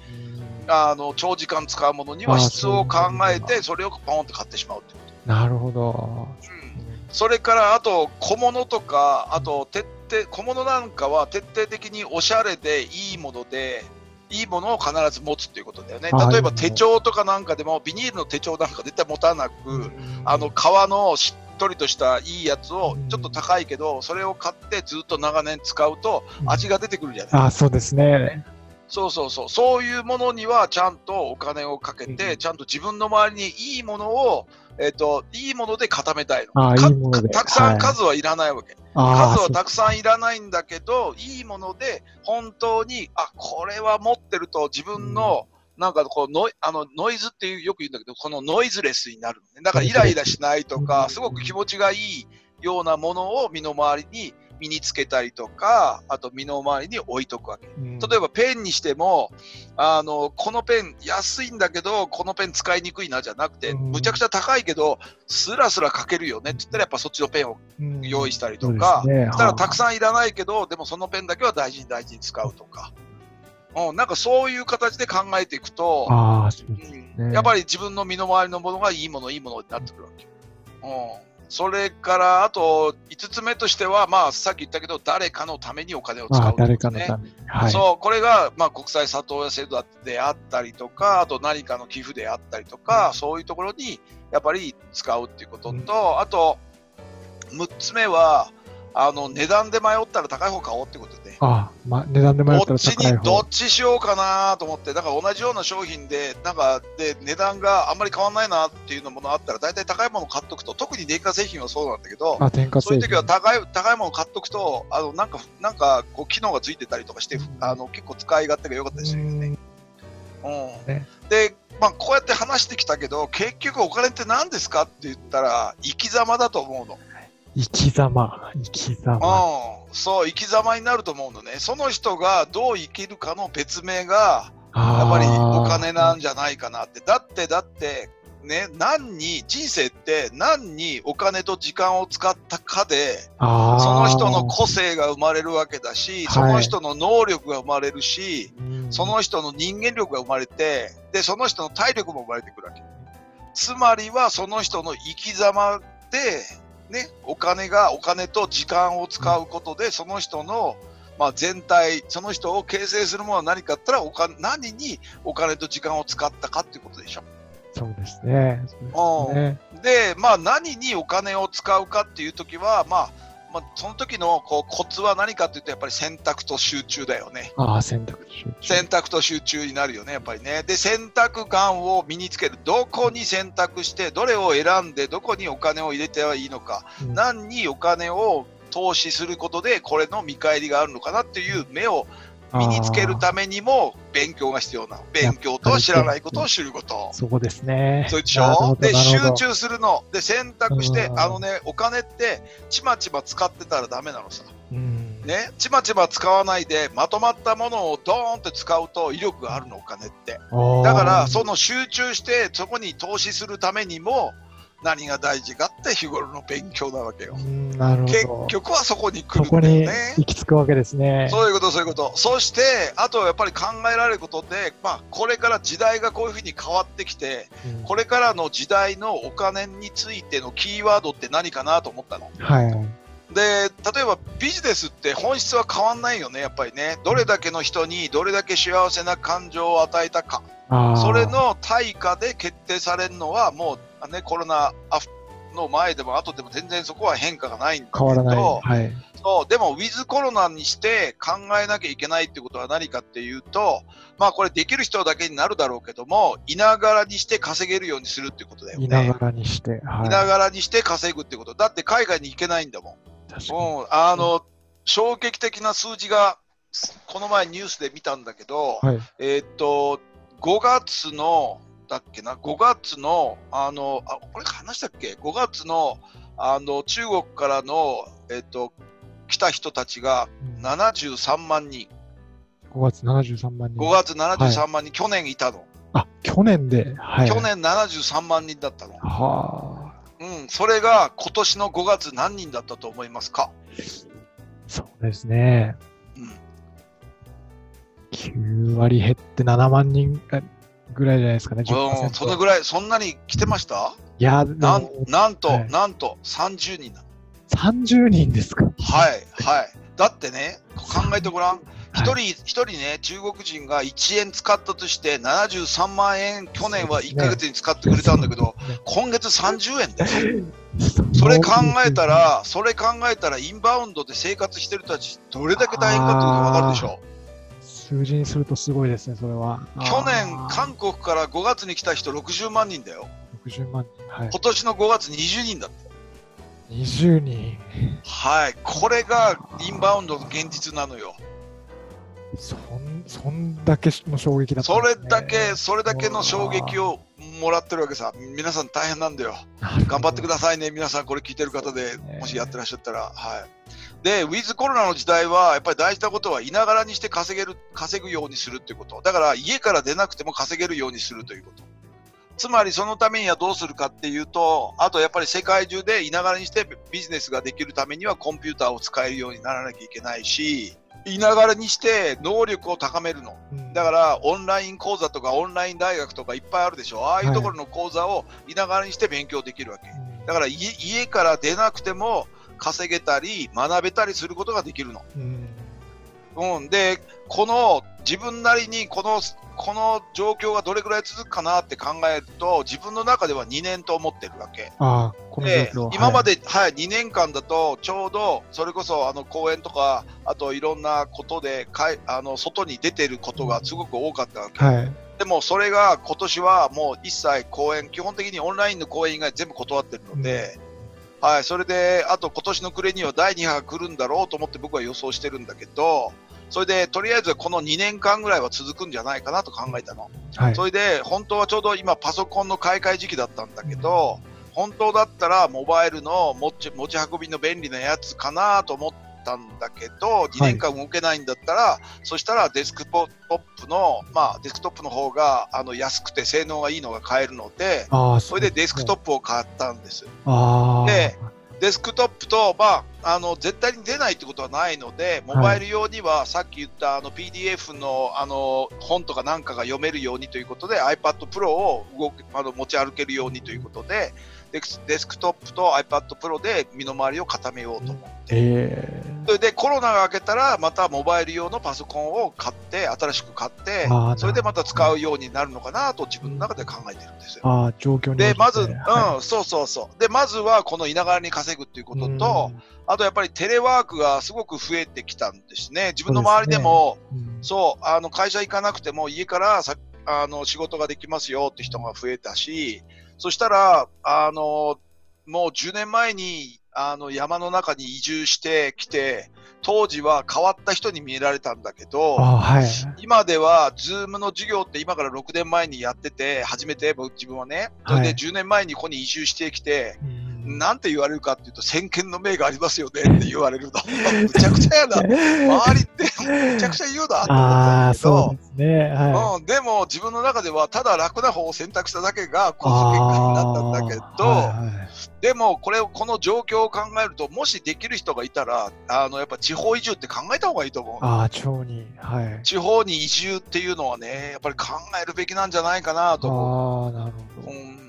あの長時間使うものには質を考えてそれをポンって買ってしまうってこと。なるほど、うん、それからあと小物とかあと徹底小物なんかは徹底的におしゃれでいいものでいいものを必ず持つということだよね。例えば手帳とかなんかでもビニールの手帳なんか絶対持たなく、あの革のしっとりとしたいいやつをちょっと高いけど、それを買ってずっと長年使うと味が出てくるじゃない、あそうですね。そうそうそう、そういうものにはちゃんとお金をかけて、ちゃんと自分の周りにいいものをえっ、ー、と、いいもので固めたいの。あいいたくさん数はいらないわけ。はい、数はたくさんいらないんだけど、いいもので、本当に、あ、これは持ってると自分の、うん、なんかこうノイあのノイズっていうよく言うんだけど、このノイズレスになる、ね。だからイライラしないとか、すごく気持ちがいいようなものを身の回りに身につけたりとか、あと身の回りに置いとくわけ。うん、例えばペンにしても、あの、このペン安いんだけど、このペン使いにくいなじゃなくて、うん、むちゃくちゃ高いけど、スラスラ書けるよねって言ったらやっぱそっちのペンを用意したりとか、うんね、したらたくさんいらないけど、でもそのペンだけは大事に大事に使うとか。うん、なんかそういう形で考えていくと、ね、やっぱり自分の身の回りのものがいいもの、いいものになってくるわけ。うん。それからあと5つ目としては、まあ、さっき言ったけど、誰かのためにお金を使う、ね、誰かのために、はい、そうこれが、まあ、国際里親制度であったりとか、あと何かの寄付であったりとか、うん、そういうところにやっぱり使うっていうことと、うん、あと6つ目は、あの値段で迷ったら高い方買おうってことで。ああ、ま、値段で迷ったら高い方どっちしようかなと思って、だから同じような商品で、なんかで値段があんまり変わらないなっていうのものあったら、大体高いもの買っとくと、特に電化製品はそうなんだけど、あそういう時は高い高いもの買っとくと、あのなんかなんかこう機能がついてたりとかして、あの結構使い勝手が良かったりするよね。うん、ね、で、まあ、こうやって話してきたけど、結局お金って何ですかって言ったら、生き様だと思うの。生き様、生き様。うん、そう、生き様になると思うのね。その人がどう生きるかの別名が、やっぱりお金なんじゃないかなって。だって、だって、ね、何に、人生って何にお金と時間を使ったかで、その人の個性が生まれるわけだし、その人の能力が生まれるし、うんその人の人間力が生まれて、で、その人の体力も生まれてくるわけ。つまりはその人の生き様で、ね、お金が、お金と時間を使うことで、その人の、まあ、全体、その人を形成するものは何かったらお金、何にお金と時間を使ったかっていうことでしょ。そうですね。そうですね。で、まあ、何にお金を使うかっていうときは、まあ、まあ、その時のこうコツは何かっていうと、やっぱり選択と集中だよね。ああ、選択肢。選択と集中になるよね、やっぱりね。で、選択眼を身につける。どこに選択して、どれを選んで、どこにお金を入れてはいいのか、うん何にお金を投資することで、これの見返りがあるのかなっていう目を身につけるためにも、勉強が必要なの。勉強とは知らないことを知ること。そこですね。そうでしょ？で、集中するの。で、選択してう、んあのね、お金って、ちまちま使ってたらダメなのさ。うんね、ちまちま使わないで、まとまったものをドーンって使うと威力があるの、お金って。だから、その集中して、そこに投資するためにも、何が大事かって日頃の勉強なわけよう。んなるほ結ど。局はそこに来るんだよね。行き着くわけですね。そういうこと、そういうこと。そして、あとやっぱり考えられることで、まあ、これから時代がこういうふうに変わってきて、うんこれからの時代のお金についてのキーワードって何かなと思ったの。はい。で、例えばビジネスって本質は変わんないよね、やっぱりね。どれだけの人にどれだけ幸せな感情を与えたか。それの対価で決定されるのは、もうね、コロナの前でも後でも全然そこは変化がないんだけど、変わらない。はい。そうでも、ウィズコロナにして考えなきゃいけないってことは何かっていうと、まあこれできる人だけになるだろうけども、いながらにして稼げるようにするってことだよね。いながらにして。はいいながらにして稼ぐってこと。だって海外に行けないんだもん。確かに。うん、あの、衝撃的な数字が、この前ニュースで見たんだけど、はい。えーっと、5月の、だっけな、5月の、あの、あ、これ話したっけ ?5 月の、あの、中国からの、えーっと、来た人たちがうん73万人。5月73万人。5月73万人、去年いたの。あ、去年で。はい。去。年73万人だったの。はあ。うん、それが今年の5月何人だったと思いますか？そうですね。うん。9割減って7万人ぐらいじゃないですかね。うん、その10%。ぐらい、そんなに来てました？いや、なんなんと、はいなんと30人だ。30人ですか？はい、はい。だってね、考えてごらん。一はい人、一人ね、中国人が1円使ったとして、73万円、去年は1ヶ月に使ってくれたんだけど、今月30円だよ。それ考えた、ら、それ考えたら、インバウンドで生活してる人たち、どれだけ大変かってことがわかるでしょ。数字にするとすごいですね、それは。去年、韓国から5月に来た人60万人だよ。60万人。はい。今年の5月20人だって。20人。はい。これがインバウンドの現実なのよ。そん、そんだけの衝撃だったそれだけ、それだけの衝撃をもらってるわけさ。皆さん大変なんだよ。頑張ってくだださいね。皆さんこれ聞いてる方でね、もしやってらっしゃったら。はい。で、ウィズコロナの時代は、やっぱり大事なことは、いながらにして稼げる、稼ぐようにするっていうこと。だから、家から出なくても稼げるようにするということ。つまり、そのためにはどうするかっていうと、あとやっぱり世界中でいながらにしてビジネスができるためにはコンピューターを使えるようにならなきゃいけないし、いながらにして能力を高めるの。だから、オンライン講座とかオンライン大学とかいっぱいあるでしょ。ああいうところの講座をいながらにして勉強できるわけ。だから家家から出なくても稼げたり学べたりすることができるの。うんうん、で、この自分なりにこのこの状況がどれくらい続くかなって考えると自分の中では2年と思ってるわけ。で。今まで、で、はい、2年間だとちょうどそれこそあの公演とかあといろんなことでかいあの外に出てることがすごく多かったわけ。はい。でもそれが今年はもう一切公演、基本的にオンラインの公演以外全部断ってるので、はい、それで、あと今年の暮れには第2波が来るんだろうと思って僕は予想してるんだけど、それでとりあえずこの2年間ぐらいは続くんじゃないかなと考えたの。はい。それで、本当はちょうど今パソコンの買い替え時期だったんだけど、本当だったらモバイルの持ち持ち運びの便利なやつかなと思っったんだけど、2年間動けないんだったら、そしたらデスクトップの、まあ、デスクトップの方があの安くて性能がいいのが買えるので、ああ、それでデスクトップを買ったんです。でデスクトップと、まあ、あの絶対に出ないってことはないので、モバイル用にはさっき言ったあの PDF のあの本とかなんかが読めるようにということで iPad Pro を動くあの持ち歩けるようにということでデスクトップと iPad Pro で身の回りを固めようと思って、えそれでコロナが明けたらまたモバイル用のパソコンを買って新しく買ってそれでまた使うようになるのかなと自分の中で考えてるんですよ。ああ、状況でまず、うんはそうそうそう。で、まずはこの田舎に稼ぐっていうこいとと、あとやっぱりテレワークがすごく増えてきたんですね。自分の周りでも、うん。そう、あの会社行かなくても家からさあの仕事ができますよって人が増えたし、そしたら、あの、もう10年前にあの山の中に移住してきて、当時は変わった人に見えられたんだけど、はい。今では、ズームの授業って今から6年前にやってて、初めて僕自分はね、それではい。10年前にここに移住してきて、うんなんて言われるかっていうと、先見の明がありますよねって言われるの。むちゃくちゃやな。周りってむちゃくちゃ言うなと思ああ、ったけどで、すね。はうん、でも自分の中ではただ楽な方を選択しただけがこの結果になったんだけど、はいはいでもこれをこの状況を考えるともしできる人がいたらあのやっぱ地方移住って考えた方がいいと思う。ああ、地方に。はい。地方に移住っていうのはねやっぱり考えるべきなんじゃないかなと思う。ああ、なるほど。うん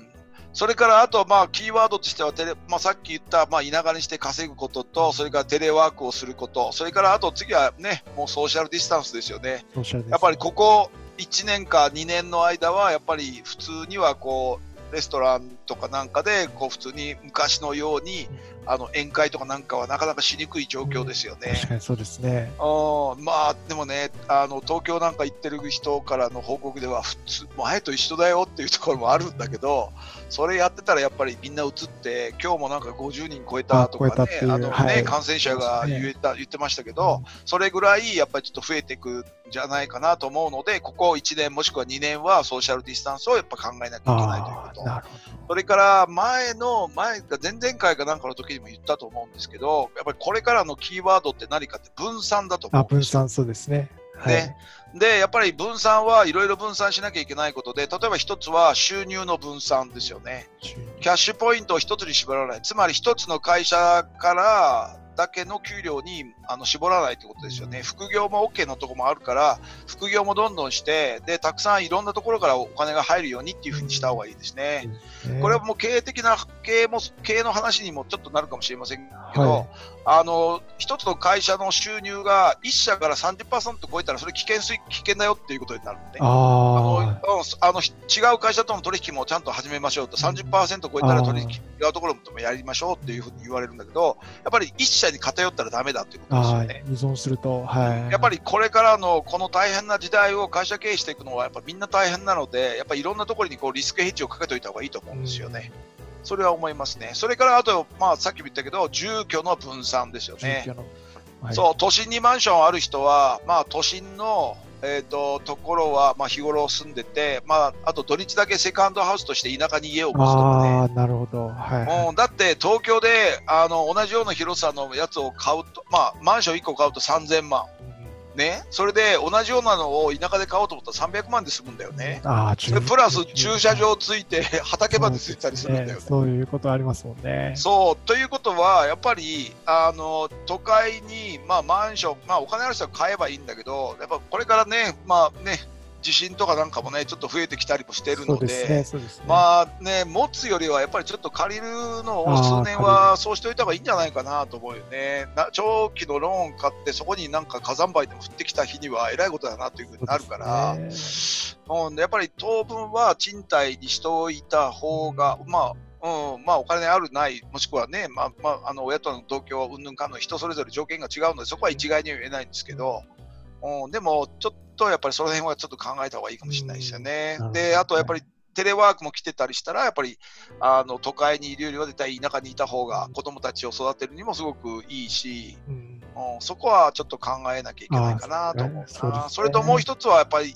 それからあと、まあ、キーワードとしてはテレ、まあ、さっき言った、まあ、田舎にして稼ぐことと、それからテレワークをすること、それからあと次はね、もうソーシャルディスタンスですよね。ソーシャルですやっぱりここ1年か2年の間は、やっぱり普通にはこう、レストランとかなんかで、こう普通に昔のように、あの宴会とかなんかはなかなかしにくい状況ですよね。確かにそうですね。うんまあでもねあの、東京なんか行ってる人からの報告では、普通、前と一緒だよっていうところもあるんだけど、それやってたらやっぱりみんな移って、今日もなんか50人超えたとかね、あのねはい感染者が言えた言ってましたけど、それぐらいやっぱりちょっと増えていくんじゃないかなと思うので、ここ1年もしくは2年はソーシャルディスタンスをやっぱ考えなきゃいけないということ。それから前の、前が前々回かなんかの時にも言ったと思うんですけど、やっぱりこれからのキーワードって何かって分散だと思うんですよ分散そうですね。はい。ねで、やっぱり分散はいろいろ分散しなきゃいけないことで、例えば一つは収入の分散ですよね。キャッシュポイントを一つに絞らない。つまり一つの会社からだけの給料にあの絞らないってことですよね。副業も OK のところもあるから、副業もどんどんして、で、たくさんいろんなところからお金が入るようにっていうふうにした方がいいですね。ね。これはもう経営的な、経営も、経営の話にもちょっとなるかもしれませんけど、はい。あの、一つの会社の収入が1社から30%超えたら、それ危険危険だよっていうことになるんで。あの、うんああの、ひ違う会社との取引もちゃんと始めましょうと、30%超えたら取引、違うところともやりましょうっていうふうに言われるんだけど、やっぱり一社に偏ったらダメだっていうことあ、ですよはいね。。依存すると、はい。やっぱりこれからのこの大変な時代を会社経営していくのはやっぱみんな大変なので、やっぱりいろんなところにこうリスクヘッジをかけておいた方がいいと思うんですよね。それは思いますね。それからあと、まあさっきも言ったけど、住居の分散ですよね。はいそう、都心にマンションある人は、まあ都心の、えっ、と、ところは、まあ日頃住んでて、まああと土日だけセカンドハウスとして田舎に家を持つとかね。ああ、なるほど。はい。うん、だって東京であの同じような広さのやつを買うと、まあ、マンション1個買うと3000万、ね、それで同じようなのを田舎で買おうと思ったら300万で済むんだよね。あプラス駐車場ついて 畑までついたりするんだよね。そういうことありますもんね。そうということは、やっぱりあの都会に、まあ、マンション、まあ、お金ある人は買えばいいんだけど、やっぱこれからね、まあね、地震とかなんかもね、ちょっと増えてきたりもしてるので。まあね、持つよりはやっぱりちょっと借りるのを数年はそうしておいた方がいいんじゃないかなと思うよね。な長期のローン買って、そこになんか火山灰でも降ってきた日にはえらいことだなというふうになるから、ねうん、やっぱり当分は賃貸にしておいた方が、まあ、うん、まあお金あるない、もしくはね、まあ、まあ、あの親との同居、うんぬんかんの人それぞれ条件が違うので、そこは一概には言えないんですけど、うん、でもちょっとやっぱりその辺はちょっと考えた方がいいかもしれないですよね。うんで、あとやっぱりテレワークも来てたりしたら、やっぱりあの都会にいるよりは絶対田舎にいた方が子供たちを育てるにもすごくいいし、うん。うん、そこはちょっと考えなきゃいけないかなと思うそうですね。それともう一つはやっぱりいい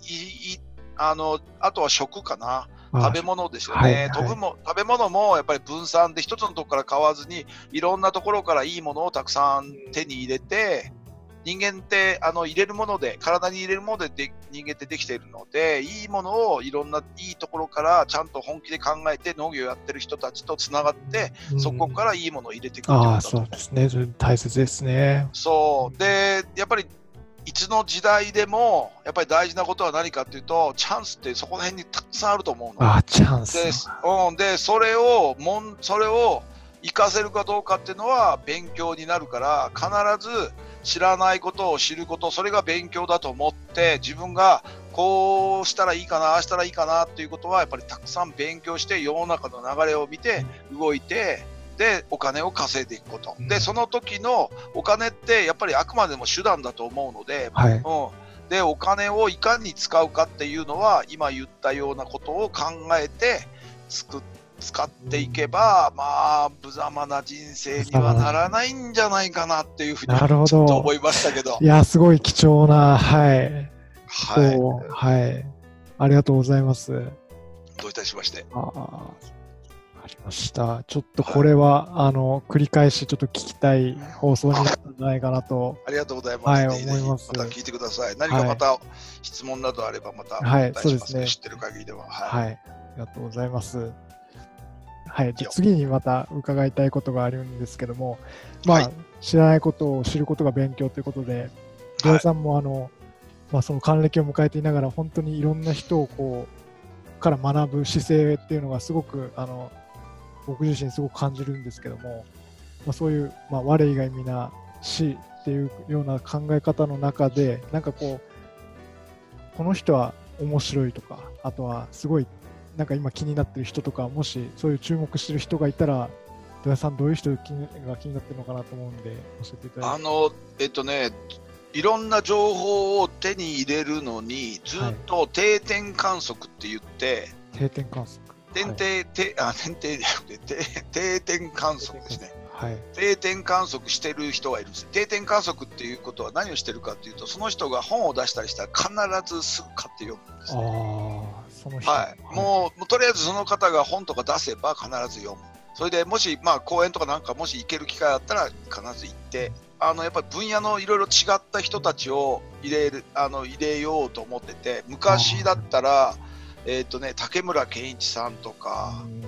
あの、あとは食かな。あ食べ物ですよね、はい。はい。食べも食べ物もやっぱり分散で一つのところから買わずにいろんなところからいいものをたくさん。手に入れて人間ってあの入れるもので体に入れるものでで人間ってできているのでいいものをいろんないいところからちゃんと本気で考えて農業やってる人たちとつながってそこからいいものを入れていくってことそうですね。大切ですね。そうでやっぱりいつの時代でもやっぱり大事なことは何かっていうとチャンスってそこら辺にたくさんあると思うの。ああ、チャンス。で,、うん、でそれをもんそれを活かせるかどうかっていうのは勉強になるから必ず知らないことを知ることそれが勉強だと思って自分がこうしたらいいかなああしたらいいかなっていうことはやっぱりたくさん勉強して世の中の流れを見て動いてでお金を稼いでいくこと、うん。でその時のお金ってやっぱりあくまでも手段だと思うので、はい。うん、でお金をいかに使うかっていうのは今言ったようなことを考えてつく使っていけば、まあ無様な人生にはならないんじゃないかなっていうふうになるほどちょっと思いましたけどい、や、すごい貴重な、はい。はい、はい。ありがとうございます。どういたしましてああ、ありました。ちょっとこれは、あの、繰り返しちょっと聞きたい放送になったんじゃないかなと。ありがとうございます。はい思いますまた聞いてください。何かまた質問などあればまたおはいそうですね知ってる限りでは。はい。はい。ありがとうございます。はい。次にまた伺いたいことがあるんですけども、まあ、はい知らないことを知ることが勉強ということで、土井さんもあの、まあ、その還暦を迎えていながら、本当にいろんな人をこう、から学ぶ姿勢っていうのがすごく、あの、僕自身すごく感じるんですけども、まあ、そういう、まあ、我以外皆死っていうような考え方の中で、なんかこう、この人は面白いとか、あとはすごい、なんか今気になってる人とか、もしそういう注目してる人がいたら、土屋さんどういう人が気になってるのかなと思うんで、教えていただいて。あの、えっとね、いろんな情報を手に入れるのに、ずっと定点観測って言って、定点観測。点定、定あ点定じゃなくて定定点観測ですね。はい。定点観測してる人がいるんです。定点観測っていうことは何をしてるかっていうと、その人が本を出したりしたら必ずすぐ買って読むんですね。、その人。はい、もうもうとりあえずその方が本とか出せば必ず読む。それでもし、まあ、講演とかなんかもし行ける機会あったら必ず行って、あのやっぱり分野のいろいろ違った人たちを入れるあの入れようと思ってて、昔だったら、えっ、とね、竹村健一さんとか、うん。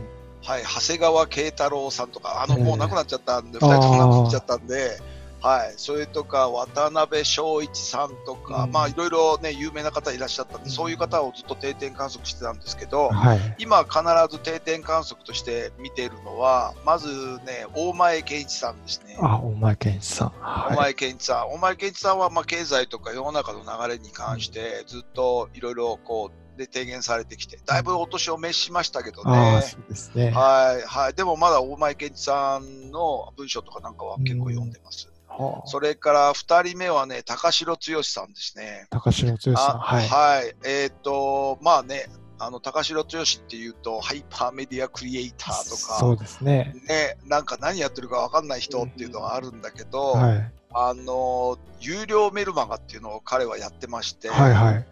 はい、長谷川慶太郎さんとか、あの、ええもう亡くなっちゃったんで、あー二人とも亡くなっちゃったんで、はい、それとか、渡辺翔一さんとか、うんまあ、いろいろね、有名な方いらっしゃったんで、そういう方をずっと定点観測してたんですけど、はい。今必ず定点観測として見ているのは、まずね、大前健一さんですね。あ、お前健一さん。はい。大前健一さん。大前健一さんは、まあ、経済とか世の中の流れに関して、ずっといろいろこう、で提言されてきて、だいぶお年を召しましたけどね。そうですね。はい、はい。でもまだ大前健一さんの文章とかなんかは結構読んでます。はあそれから二人目はね、高城剛さんですね。高城剛さん。あはい。はい。えっ、と、まあね、あの、高城剛っていうと、ハイパーメディアクリエイターとそうか、ですね。ね、なんか何やってるかわかんない人っていうのがあるんだけど、はい。あの、有料メルマガっていうのを彼はやってまして、はいはい。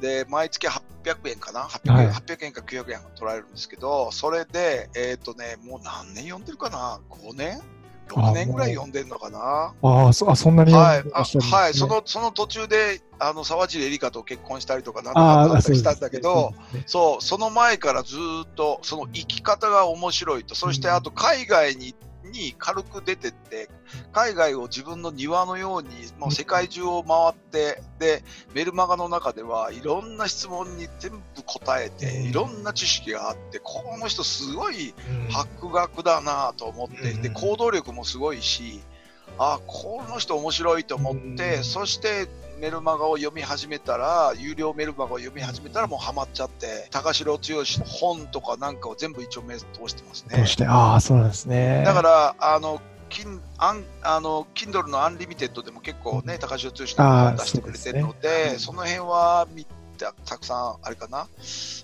で、毎月800円かな ?800 円、はい800円か900円取られるんですけど、それで、えっ、とね、もう何年読んでるかな ?5 年？あ ?6 年ぐらい読んでるのかな。ああ、そあそんなにはい、はい、その、その途中で、あの、沢尻エリカと結婚したりとかなんかああ、ったりしたんだけど、そうですね。その前からずーっと、その生き方が面白いと、そしてうん。あと海外に、に軽く出てって、海外を自分の庭のように、もう世界中を回って、で、メルマガの中ではいろんな質問に全部答えて、うん。いろんな知識があって、この人すごいうん。博学だなと思って、うん。で、行動力もすごいし、あ、この人面白いと思って、うん。そしてメルマガを読み始めたら、有料メルマガを読み始めたらもうハマっちゃって、高城剛の本とかなんかを全部一応目通してますね。どうして、ああ、そうなんですね。だから、あの、キンアンあの Kindle のアンリミテッドでも結構ね、高城剛の本出してくれてるのそうですねで、その辺は見たたくさんあれかな、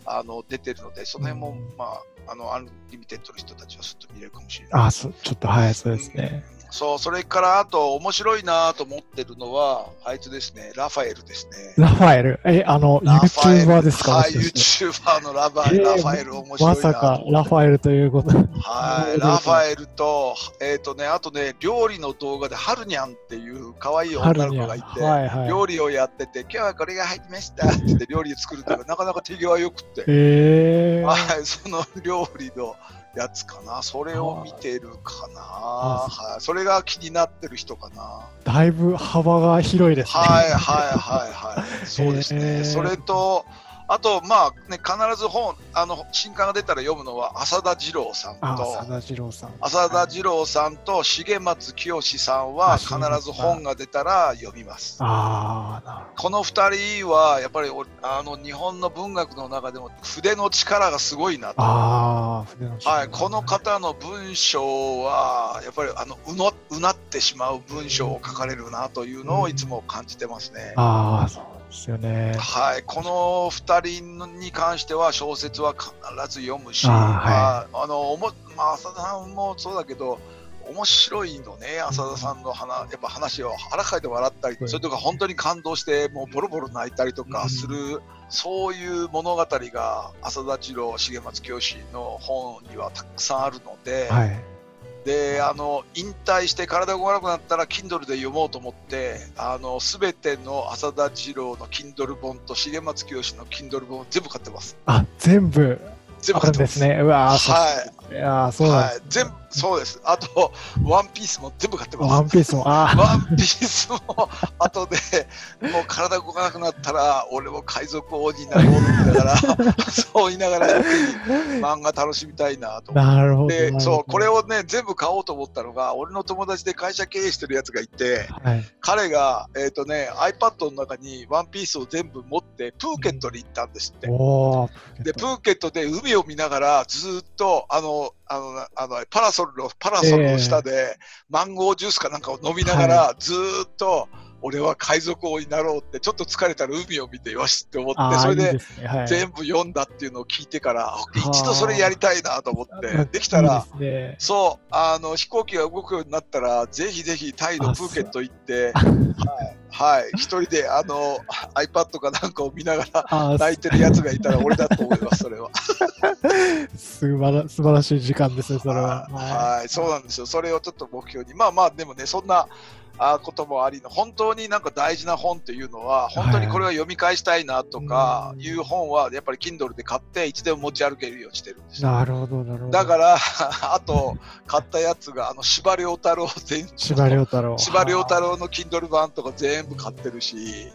あの出てるので、その辺も、うんまあ、あの Unlimited の人たちはすっと見れるかもしれない。ああ、そうちょっと、はい、そうですね。そう、それからあと面白いなと思ってるのは、あいつですね、ラファエルですね。ラファエル？え、あの、YouTuber ですか？はい、YouTuber のラバ、えーラファエル面白いなまさか、ラファエルということ。はい、ラファエルと、えっ、とね、あとね、料理の動画でハルニャンっていう可愛い女の子がいて、はいはい。料理をやってて、今日はこれが入りましたって言って料理作るとか、なかなか手際よくって、えー、はい、その料理のやつかな、それを見てるかな、あはい、それが気になってる人かな。だいぶ幅が広いですね。はいはいはいはい、そうですね。それと、あと、まあね、必ず本、あの新刊が出たら読むのは浅田次郎さんあ、と、佐田次郎さん。浅田次郎さんと重松清さんは必ず本が出たら読みます。あこの2人はやっぱりおあの日本の文学の中でも筆の力がすごいなと。ああ、筆のはい、この方の文章はやっぱりあのうのうなってしまう文章を書かれるなというのをいつも感じてますね。ああ、そうですよね。はい、この2人に関しては小説は必ず読むし、あああのおもまあ、浅田さんもそうだけど、面白いのね、浅田さんの話やっぱ話を腹かいて笑ったり、うんそれとか本当に感動して、もうボロボロ泣いたりとかする、そういう物語が浅田次郎、重松清の本にはたくさんあるので、はい。であの引退して体が動かなくなったら Kindle で読もうと思ってあの全ての浅田次郎の Kindle 本と重松清の Kindle 本全部買ってます。あ、全部。あ全部買ってます。すね。うわはい。いやーそうなんですはい、全部そうです。あとワンピースも全部買ってワます。ンピースも、あー。ワンピースも後でもう体動かなくなったら俺も海賊王になろうと言いながら そう言いながら漫画楽しみたいなと。なるほど。でそうこれをね全部買おうと思ったのが俺の友達で会社経営してるやつがいてはい。彼が、えーとね、iPad の中にワンピースを全部持ってプーケットに行ったんですって。おーでプーケットで海を見ながらずーっとあのあのなあのパラソルのパラソルの下で、マンゴージュースかなんかを飲みながら、ずーっと俺は海賊王になろうってちょっと疲れたら海を見てよしって思ってそれで全部読んだっていうのを聞いてから、一度それやりたいなと思ってあ できたらそうあの飛行機が動くようになったらぜひぜひタイのプーケット行って、はいはい、一人であの iPad かなんかを見ながら泣いてるやつがいたら俺だと思います、それは。素晴ら素晴らしい時間ですね、それは。はいはい、そうなんですよ。それをちょっと目標に。まあまあ、でもね、そんなあこともありの、本当になんか大事な本っていうのは、本当にこれは読み返したいなとかうんいう本は、やっぱり Kindle で買って、いつでも持ち歩けるようにしてるんですよ。なるほど、なるほど。だから、あと、買ったやつが、あの、司馬遼太郎全司馬遼太郎。司馬遼太郎の Kindle 版とか全部買ってるし、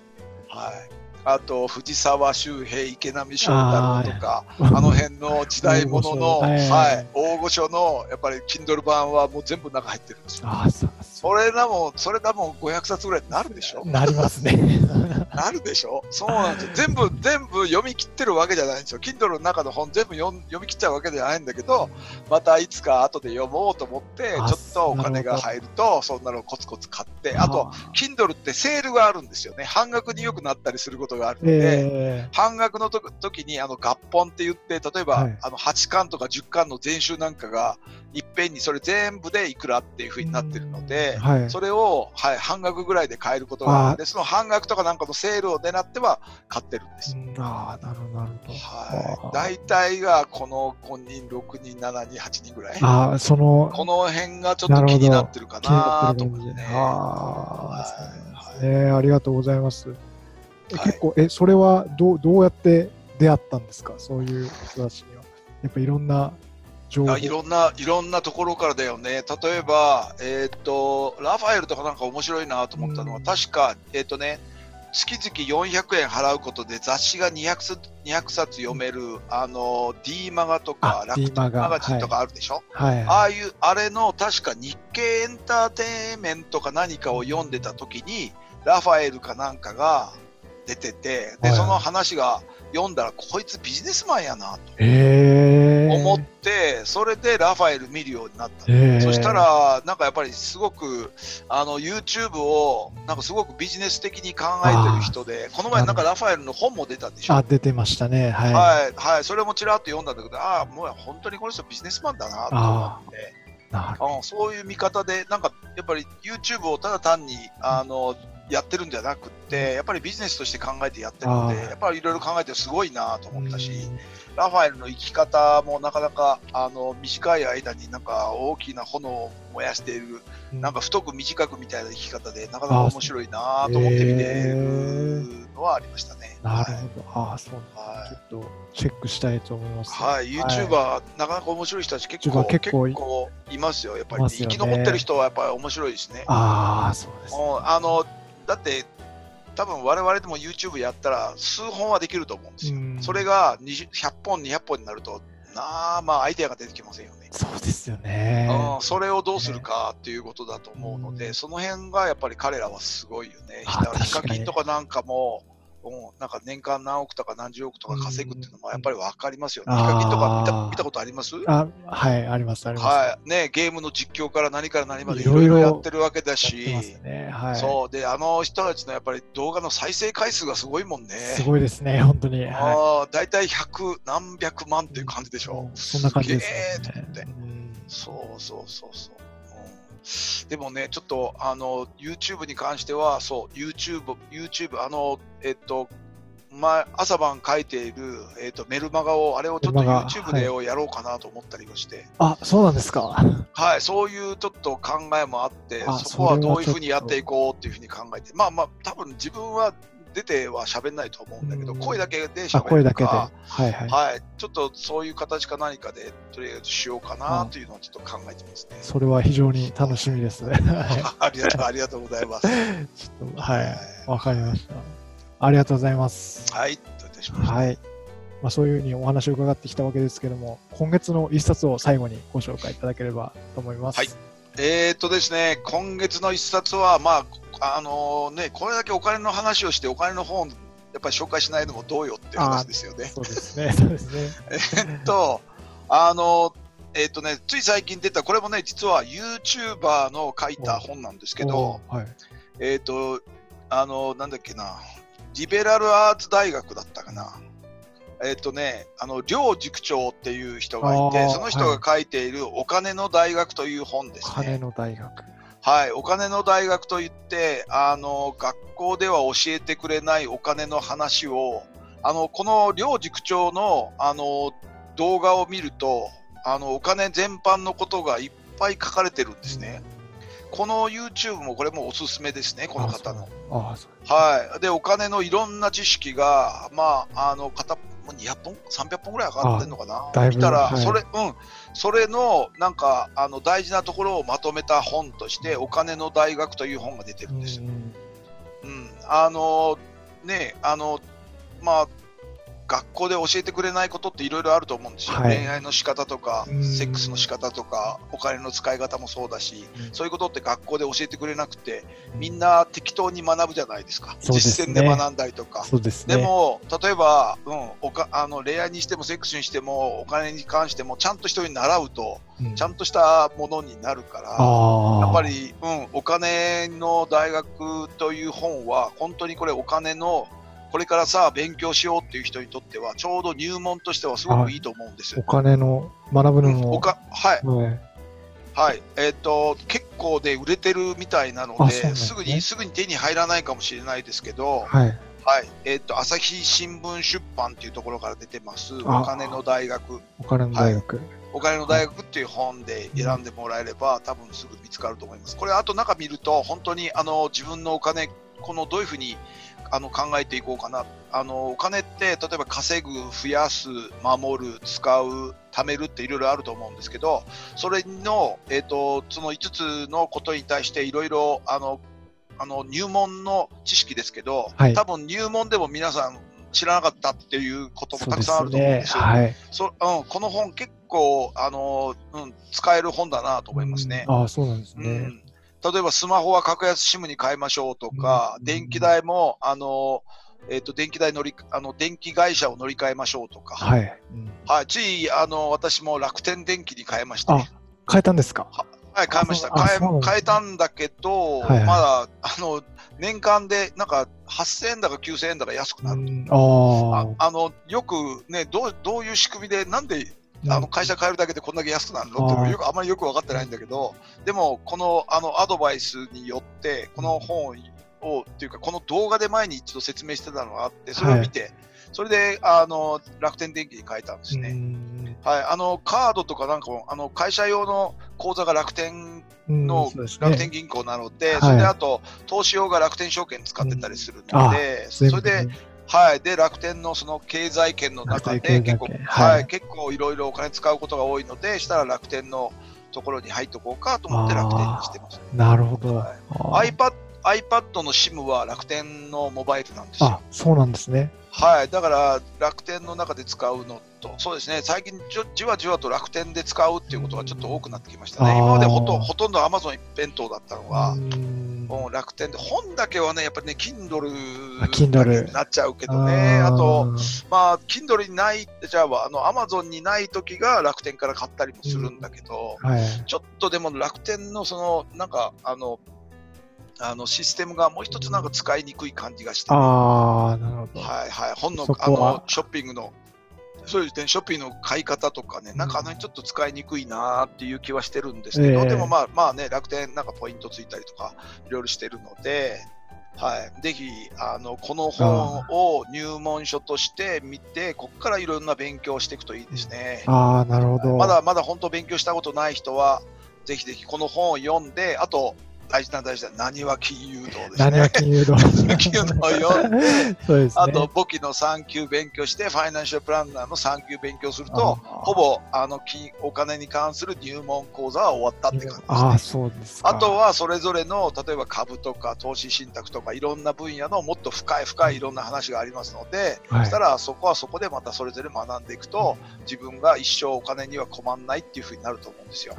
はい。あと、藤沢周平、池波正太郎とか、あの辺の時代物の、大御所ははいい、大御所の、やっぱり Kindle 版はもう全部中入ってるんですよ。あーそれらも、それらも500冊ぐらいになるでしょ？なりますね。なるでしょ？そうなんですよ。全部、全部読み切ってるわけじゃないんですよ。Kindle の中の本全部読み切っちゃうわけじゃないんだけど、またいつか後で読もうと思って、ちょあっとお金が入ると、そんなのをコツコツ買って、あと、Kindle ってセールがあるんですよね。半額によくなったりすることがあるので、え半額のと時にあの合本って言って、例えば、はいあの8巻とか10巻の全集なんかが、いっぺんにそれ全部でいくらっていうふうになってるので、ーはい。それを、はい、半額ぐらいで買えることがで、その半額とかなんかのセールを狙っては買ってるんですああ、なるほど、なるほど。はい、大体がこの5人、6人、7人、8人ぐらい。あー、その、この辺がちょっと気になってるかな。と思ってね。ああ、はい。ありがとうございます。えはい結構、え、それはどう、どうやって出会ったんですか？そういう人たちには。やっぱいろんな。あいろんな、いろんなところからだよね。例えば、えっ、と、ラファエルとかなんか面白いなと思ったのは、うん。確か、えっ、とね、月々400円払うことで雑誌が200冊 ,200 冊読める、あの、D マガとかあ楽 D マ天ガ。マガジンとかあるでしょ、はい。ああいう、あれの確か日経エンターテインメントか何かを読んでた時に、ラファエルかなんかが出てて、で、はい。その話が読んだら、こいつビジネスマンやなと。思って、それでラファエル見るようになった。そしたら、なんかやっぱりすごく、あの、YouTube を、なんかすごくビジネス的に考えてる人で、この前なんかラファエルの本も出たでしょ？あ、出てましたね。はい。はい、はい、それもちらっと読んだんだけど、ああ、もう本当にこの人ビジネスマンだなと思って、なるほうん、そういう見方で、なんかやっぱり YouTube をただ単にあのやってるんじゃなくって、やっぱりビジネスとして考えてやってるので、やっぱりいろいろ考えてすごいなとど。思ったし、うんラファエルの生き方もなかなかあの短い間になんか大きな炎を燃やしている、なんか太く短くみたいな生き方で、なかなか面白いなと思って見てるのはありましたね。なるほど。ああ、そうなんだはいちょっとチェックしたいと思います。はい、YouTuber、なかなか面白い人たち結構結構いますよ、やっぱり、ね生き残ってる人はやっぱり面白いですね。ああ、そうですね。あのだって、多分我々でも YouTube やったら数本はできると思うんですよ。うんそれが20 100本、200本になると、なあ、まあアイデアが出てきませんよね。そうですよね。うん、それをどうするかっていうことだと思うので、うんその辺がやっぱり彼らはすごいよね。ヒカキンとかなんかも、うん、なんか年間何億とか何十億とか稼ぐっていうのもやっぱり分かりますよね。うんヒカキンとか見た見たことあります？あはい、あります、あります。はいね、ゲームの実況から何から何までいいろいろやってるわけだし、ね。はい。そうであの人たちのやっぱり動画の再生回数がすごいもんね。すごいですね、本当に。はああ大体100何百万っていう感じでしょ。うんそんな感じですねそうそうそうそう。うん、でもね、ちょっとあの YouTube に関しては、そう、YouTube、YouTube、あの、えっと、前朝晩書いている、えっと、メルマガを、あれをちょっと YouTube でをやろうかなと思ったりをして、あ、そうなんですか。はい、そういうちょっと考えもあって、あそこはどういうふうにやっていこうっていうふうに考えて、まあまあ、多分自分は出ては喋んないと思うんだけど、うん声だけであ、喋声だけで。は、いはい。はい、ちょっとそういう形か何かで、とりあえずしようかなというのをちょっと考えてますね。それは非常に楽しみです。は ありがとう、ありがとうございます。い ちょっと、はい。わかりました。ありがとうございます。はい、どういたしまして。はい。まあ、そういうふうにお話を伺ってきたわけですけども、今月の一冊を最後にご紹介いただければと思います。はいえーっとですね、今月の一冊は、まあ、あのね、これだけお金の話をして、お金の本、やっぱり紹介しないのもどうよっていう話ですよね。そうですね。そうですね。えっと、あの、えーっとね、つい最近出た、これもね、実は YouTuber の書いた本なんですけど、はい。えーっと、あの、なんだっけな、リベラルアーツ大学だったかな。えーっとね、あの、両塾長っていう人がいて、その人が書いているお金の大学という本です金ね。の大学。はい、お金の大学といって、あの、学校では教えてくれないお金の話を、あの、この両塾長の、あの、動画を見ると、あの、お金全般のことがいっぱい書かれてるんですね。この YouTube もこれもおすすめですね、この方の。はい。で、お金のいろんな知識が、まあ、あの、片っぽ200本 ?300 本ぐらい上がってんのかな？見たら、はいそれ、うん。それの、なんか、あの、大事なところをまとめた本として、お金の大学という本が出てるんですよ。うんうん。あの、ね、あの、まあ、学校で教えてくれないことっていろいろあると思うんですよ、はい恋愛の仕方とかうん、セックスの仕方とか、お金の使い方もそうだし、うんそういうことって学校で教えてくれなくて、みんな適当に学ぶじゃないですか。実践で学んだりとか。そうですね。でも、例えば、うん、おかあの恋愛にしてもセックスにしても、お金に関しても、ちゃんと人に習うと、うん、ちゃんとしたものになるから。やっぱり、うん、お金の大学という本は、本当にこれお金の、これからさ、勉強しようっていう人にとっては、ちょうど入門としてはすごくいいと思うんですおよ。金の学ぶのも。うんおかはい、はいはい。えっ、と、結構で売れてるみたいなので、ねすぐに、すぐに手に入らないかもしれないですけど、はい。はい。えっ、と、朝日新聞出版っていうところから出てます、あお金の大学、お金の大学。お金の大学っていう本で選んでもらえれば、多分すぐ見つかると思います。これ、あと中見ると、本当にあの自分のお金、このどういうふうにあの考えていこうかな。あのお金って、例えば稼ぐ、増やす、守る、使う、貯めるっていろいろあると思うんですけど、それの、えっ、と、その5つのことに対していろいろ、あの、あの入門の知識ですけど、はい多分入門でも皆さん知らなかったっていうこともたくさんあると思うんね。ですよ。はい。そうん、この本結構、あのうん、使える本だなと思いますね。うんああ、そうなんですね。うん例えばスマホは格安 SIM に変えましょうとか、うん。電気代も、あのえっと電気代乗りあの電気会社を乗り換えましょうとか、はい。はい。うんついあの私も楽天電気に変えました、ね。変えたんですか？はい、変えました。あ変え変えたんだけど、はいはい。まだあの年間でなんか8000円だか9000円だか安くなる。ああのよくねどう、どういう仕組みで、なんであの会社変えるだけでこんだけ安くなるの？ってよくあまりよく分かってないんだけど、でも、このあのアドバイスによって、この本を、っていうか、この動画で前に一度説明してたのがあって、それを見て、はい、それであの楽天電機に変えたんですね。はい、あのカードとかなんかもあの会社用の口座が楽天の、ね、楽天銀行なので、はい、それであと投資用が楽天証券使ってたりするので、それではい、で楽天のその経済圏の中で結構、はい、結構いろいろお金使うことが多いので、したら楽天のところに入っとこうかと思って楽天にしてます、なるほど、はい、iPad, iPad の SIM は楽天のモバイルなんですよ。あそうなんですね。はい、だから楽天の中で使うのと、そうですね、最近じじわじわと楽天で使うっていうことがちょっと多くなってきましたね。今までほとほとんど Amazon 一辺倒だったのが、もう楽天で、本だけはね、やっぱりね、Kindle になっちゃうけどね、あと、まあ、Kindle にない、じゃあ、あの、Amazon にない時が楽天から買ったりもするんだけど、はい、ちょっとでも楽天のその、なんか、あの、あのシステムがもう一つなんか使いにくい感じがして、ね、ああ、なるほど。はいはい。本のあのショッピングの、そうですね、ショッピングの買い方とかね、なんかあのちょっと使いにくいなっていう気はしてるんですけど、えー、でもまあまあね、楽天なんかポイントついたりとか、いろいろしてるので、はい、ぜひあのこの本を入門書として見て、ここからいろんな勉強していくといいですね。あなるほど。まだまだ本当勉強したことない人は、ぜひぜひこの本を読んで、あと、大事な大事な、なにわ金融道ですね。なにわ金融道。金融道を読んで、そうですね、あと簿記の3級勉強して、ファイナンシャルプランナーの3級勉強すると、ほぼあの金お金に関する入門講座は終わったって感じです、ね、あそうですあとはそれぞれの、例えば株とか投資信託とか、いろんな分野のもっと深い深いいろんな話がありますので、はい、そしたらそこはそこでまたそれぞれ学んでいくと、自分が一生お金には困らないっていうふうになると思うんですよ。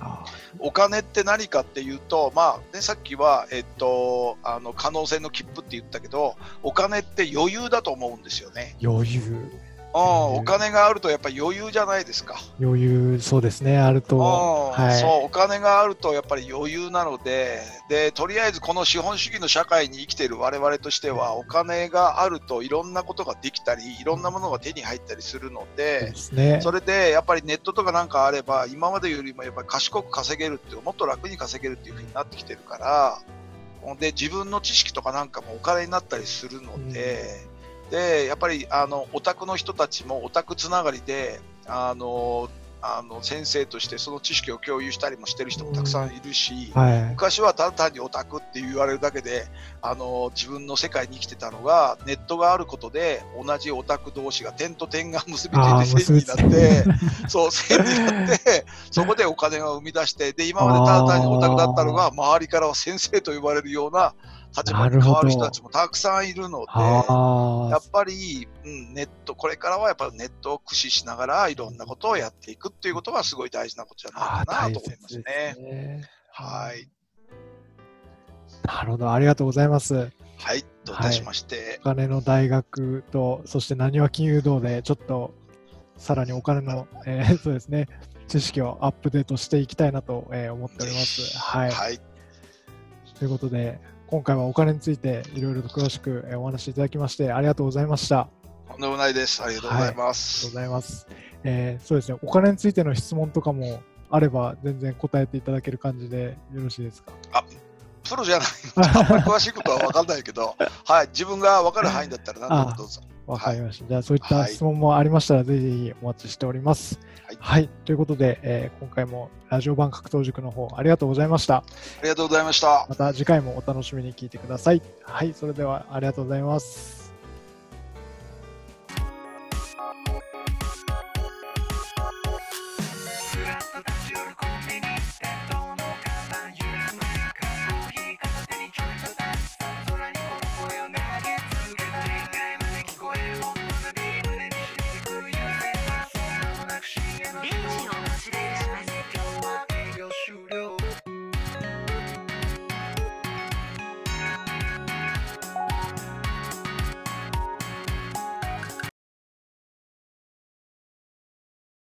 お金って何かっていうと、まあね、さっきは、えっと、あの可能性の切符って言ったけど、お金って余裕だと思うんですよね。余裕。う。ん、お金があるとやっぱり余裕じゃないですか。余裕、そうですね、あると。はい、そう、お金があるとやっぱり余裕なので、で、とりあえずこの資本主義の社会に生きている我々としては、お金があるといろんなことができたり、いろんなものが手に入ったりするので、そね、それでやっぱりネットとかなんかあれば、今までよりもやっぱり賢く稼げるって、もっと楽に稼げるっていうふうになってきてるから、で、自分の知識とかなんかもお金になったりするので、うん、で、やっぱり、あの、オタクの人たちもオタクつながりで、あの、あの先生としてその知識を共有したりもしてる人もたくさんいるし、はい、昔はただ単にオタクって言われるだけであの自分の世界に生きてたのがネットがあることで同じオタク同士が点と点が結びついて線になってそう線になってそこでお金を生み出してで今までただ単にオタクだったのが周りからは先生と呼ばれるような立場に変わる人たちもたくさんいるので、やっぱり、うん、ネット、これからはやっぱネットを駆使しながらいろんなことをやっていくっていうことがすごい大事なことじゃないかなと思いますね。すねはい。なるほど、ありがとうございます。はい、どういたしまして。はい、お金の大学と、そしてなにわ金融道で、ちょっとさらにお金の、えー、そうですね、知識をアップデートしていきたいなと、えー、思っております。はい、はい、ということで、今回はお金についていろいろと詳しくお話しいただきましてありがとうございました。とんでもないです。ありがとうございます。はい、ありがとうございます。えー、そうですね、お金についての質問とかもあれば全然答えていただける感じでよろしいですか？あプロじゃないあんまり詳しいことは分かんないけど、はい、自分が分かる範囲だったら何でもどうぞ。わかりました。はい、じゃあ、そういった質問もありましたら、ぜひぜひお待ちしております。はい。はい、ということで、えー、今回もラジオ版格闘塾の方、ありがとうございました。ありがとうございました。また次回もお楽しみに聞いてください。はい、それではありがとうございます。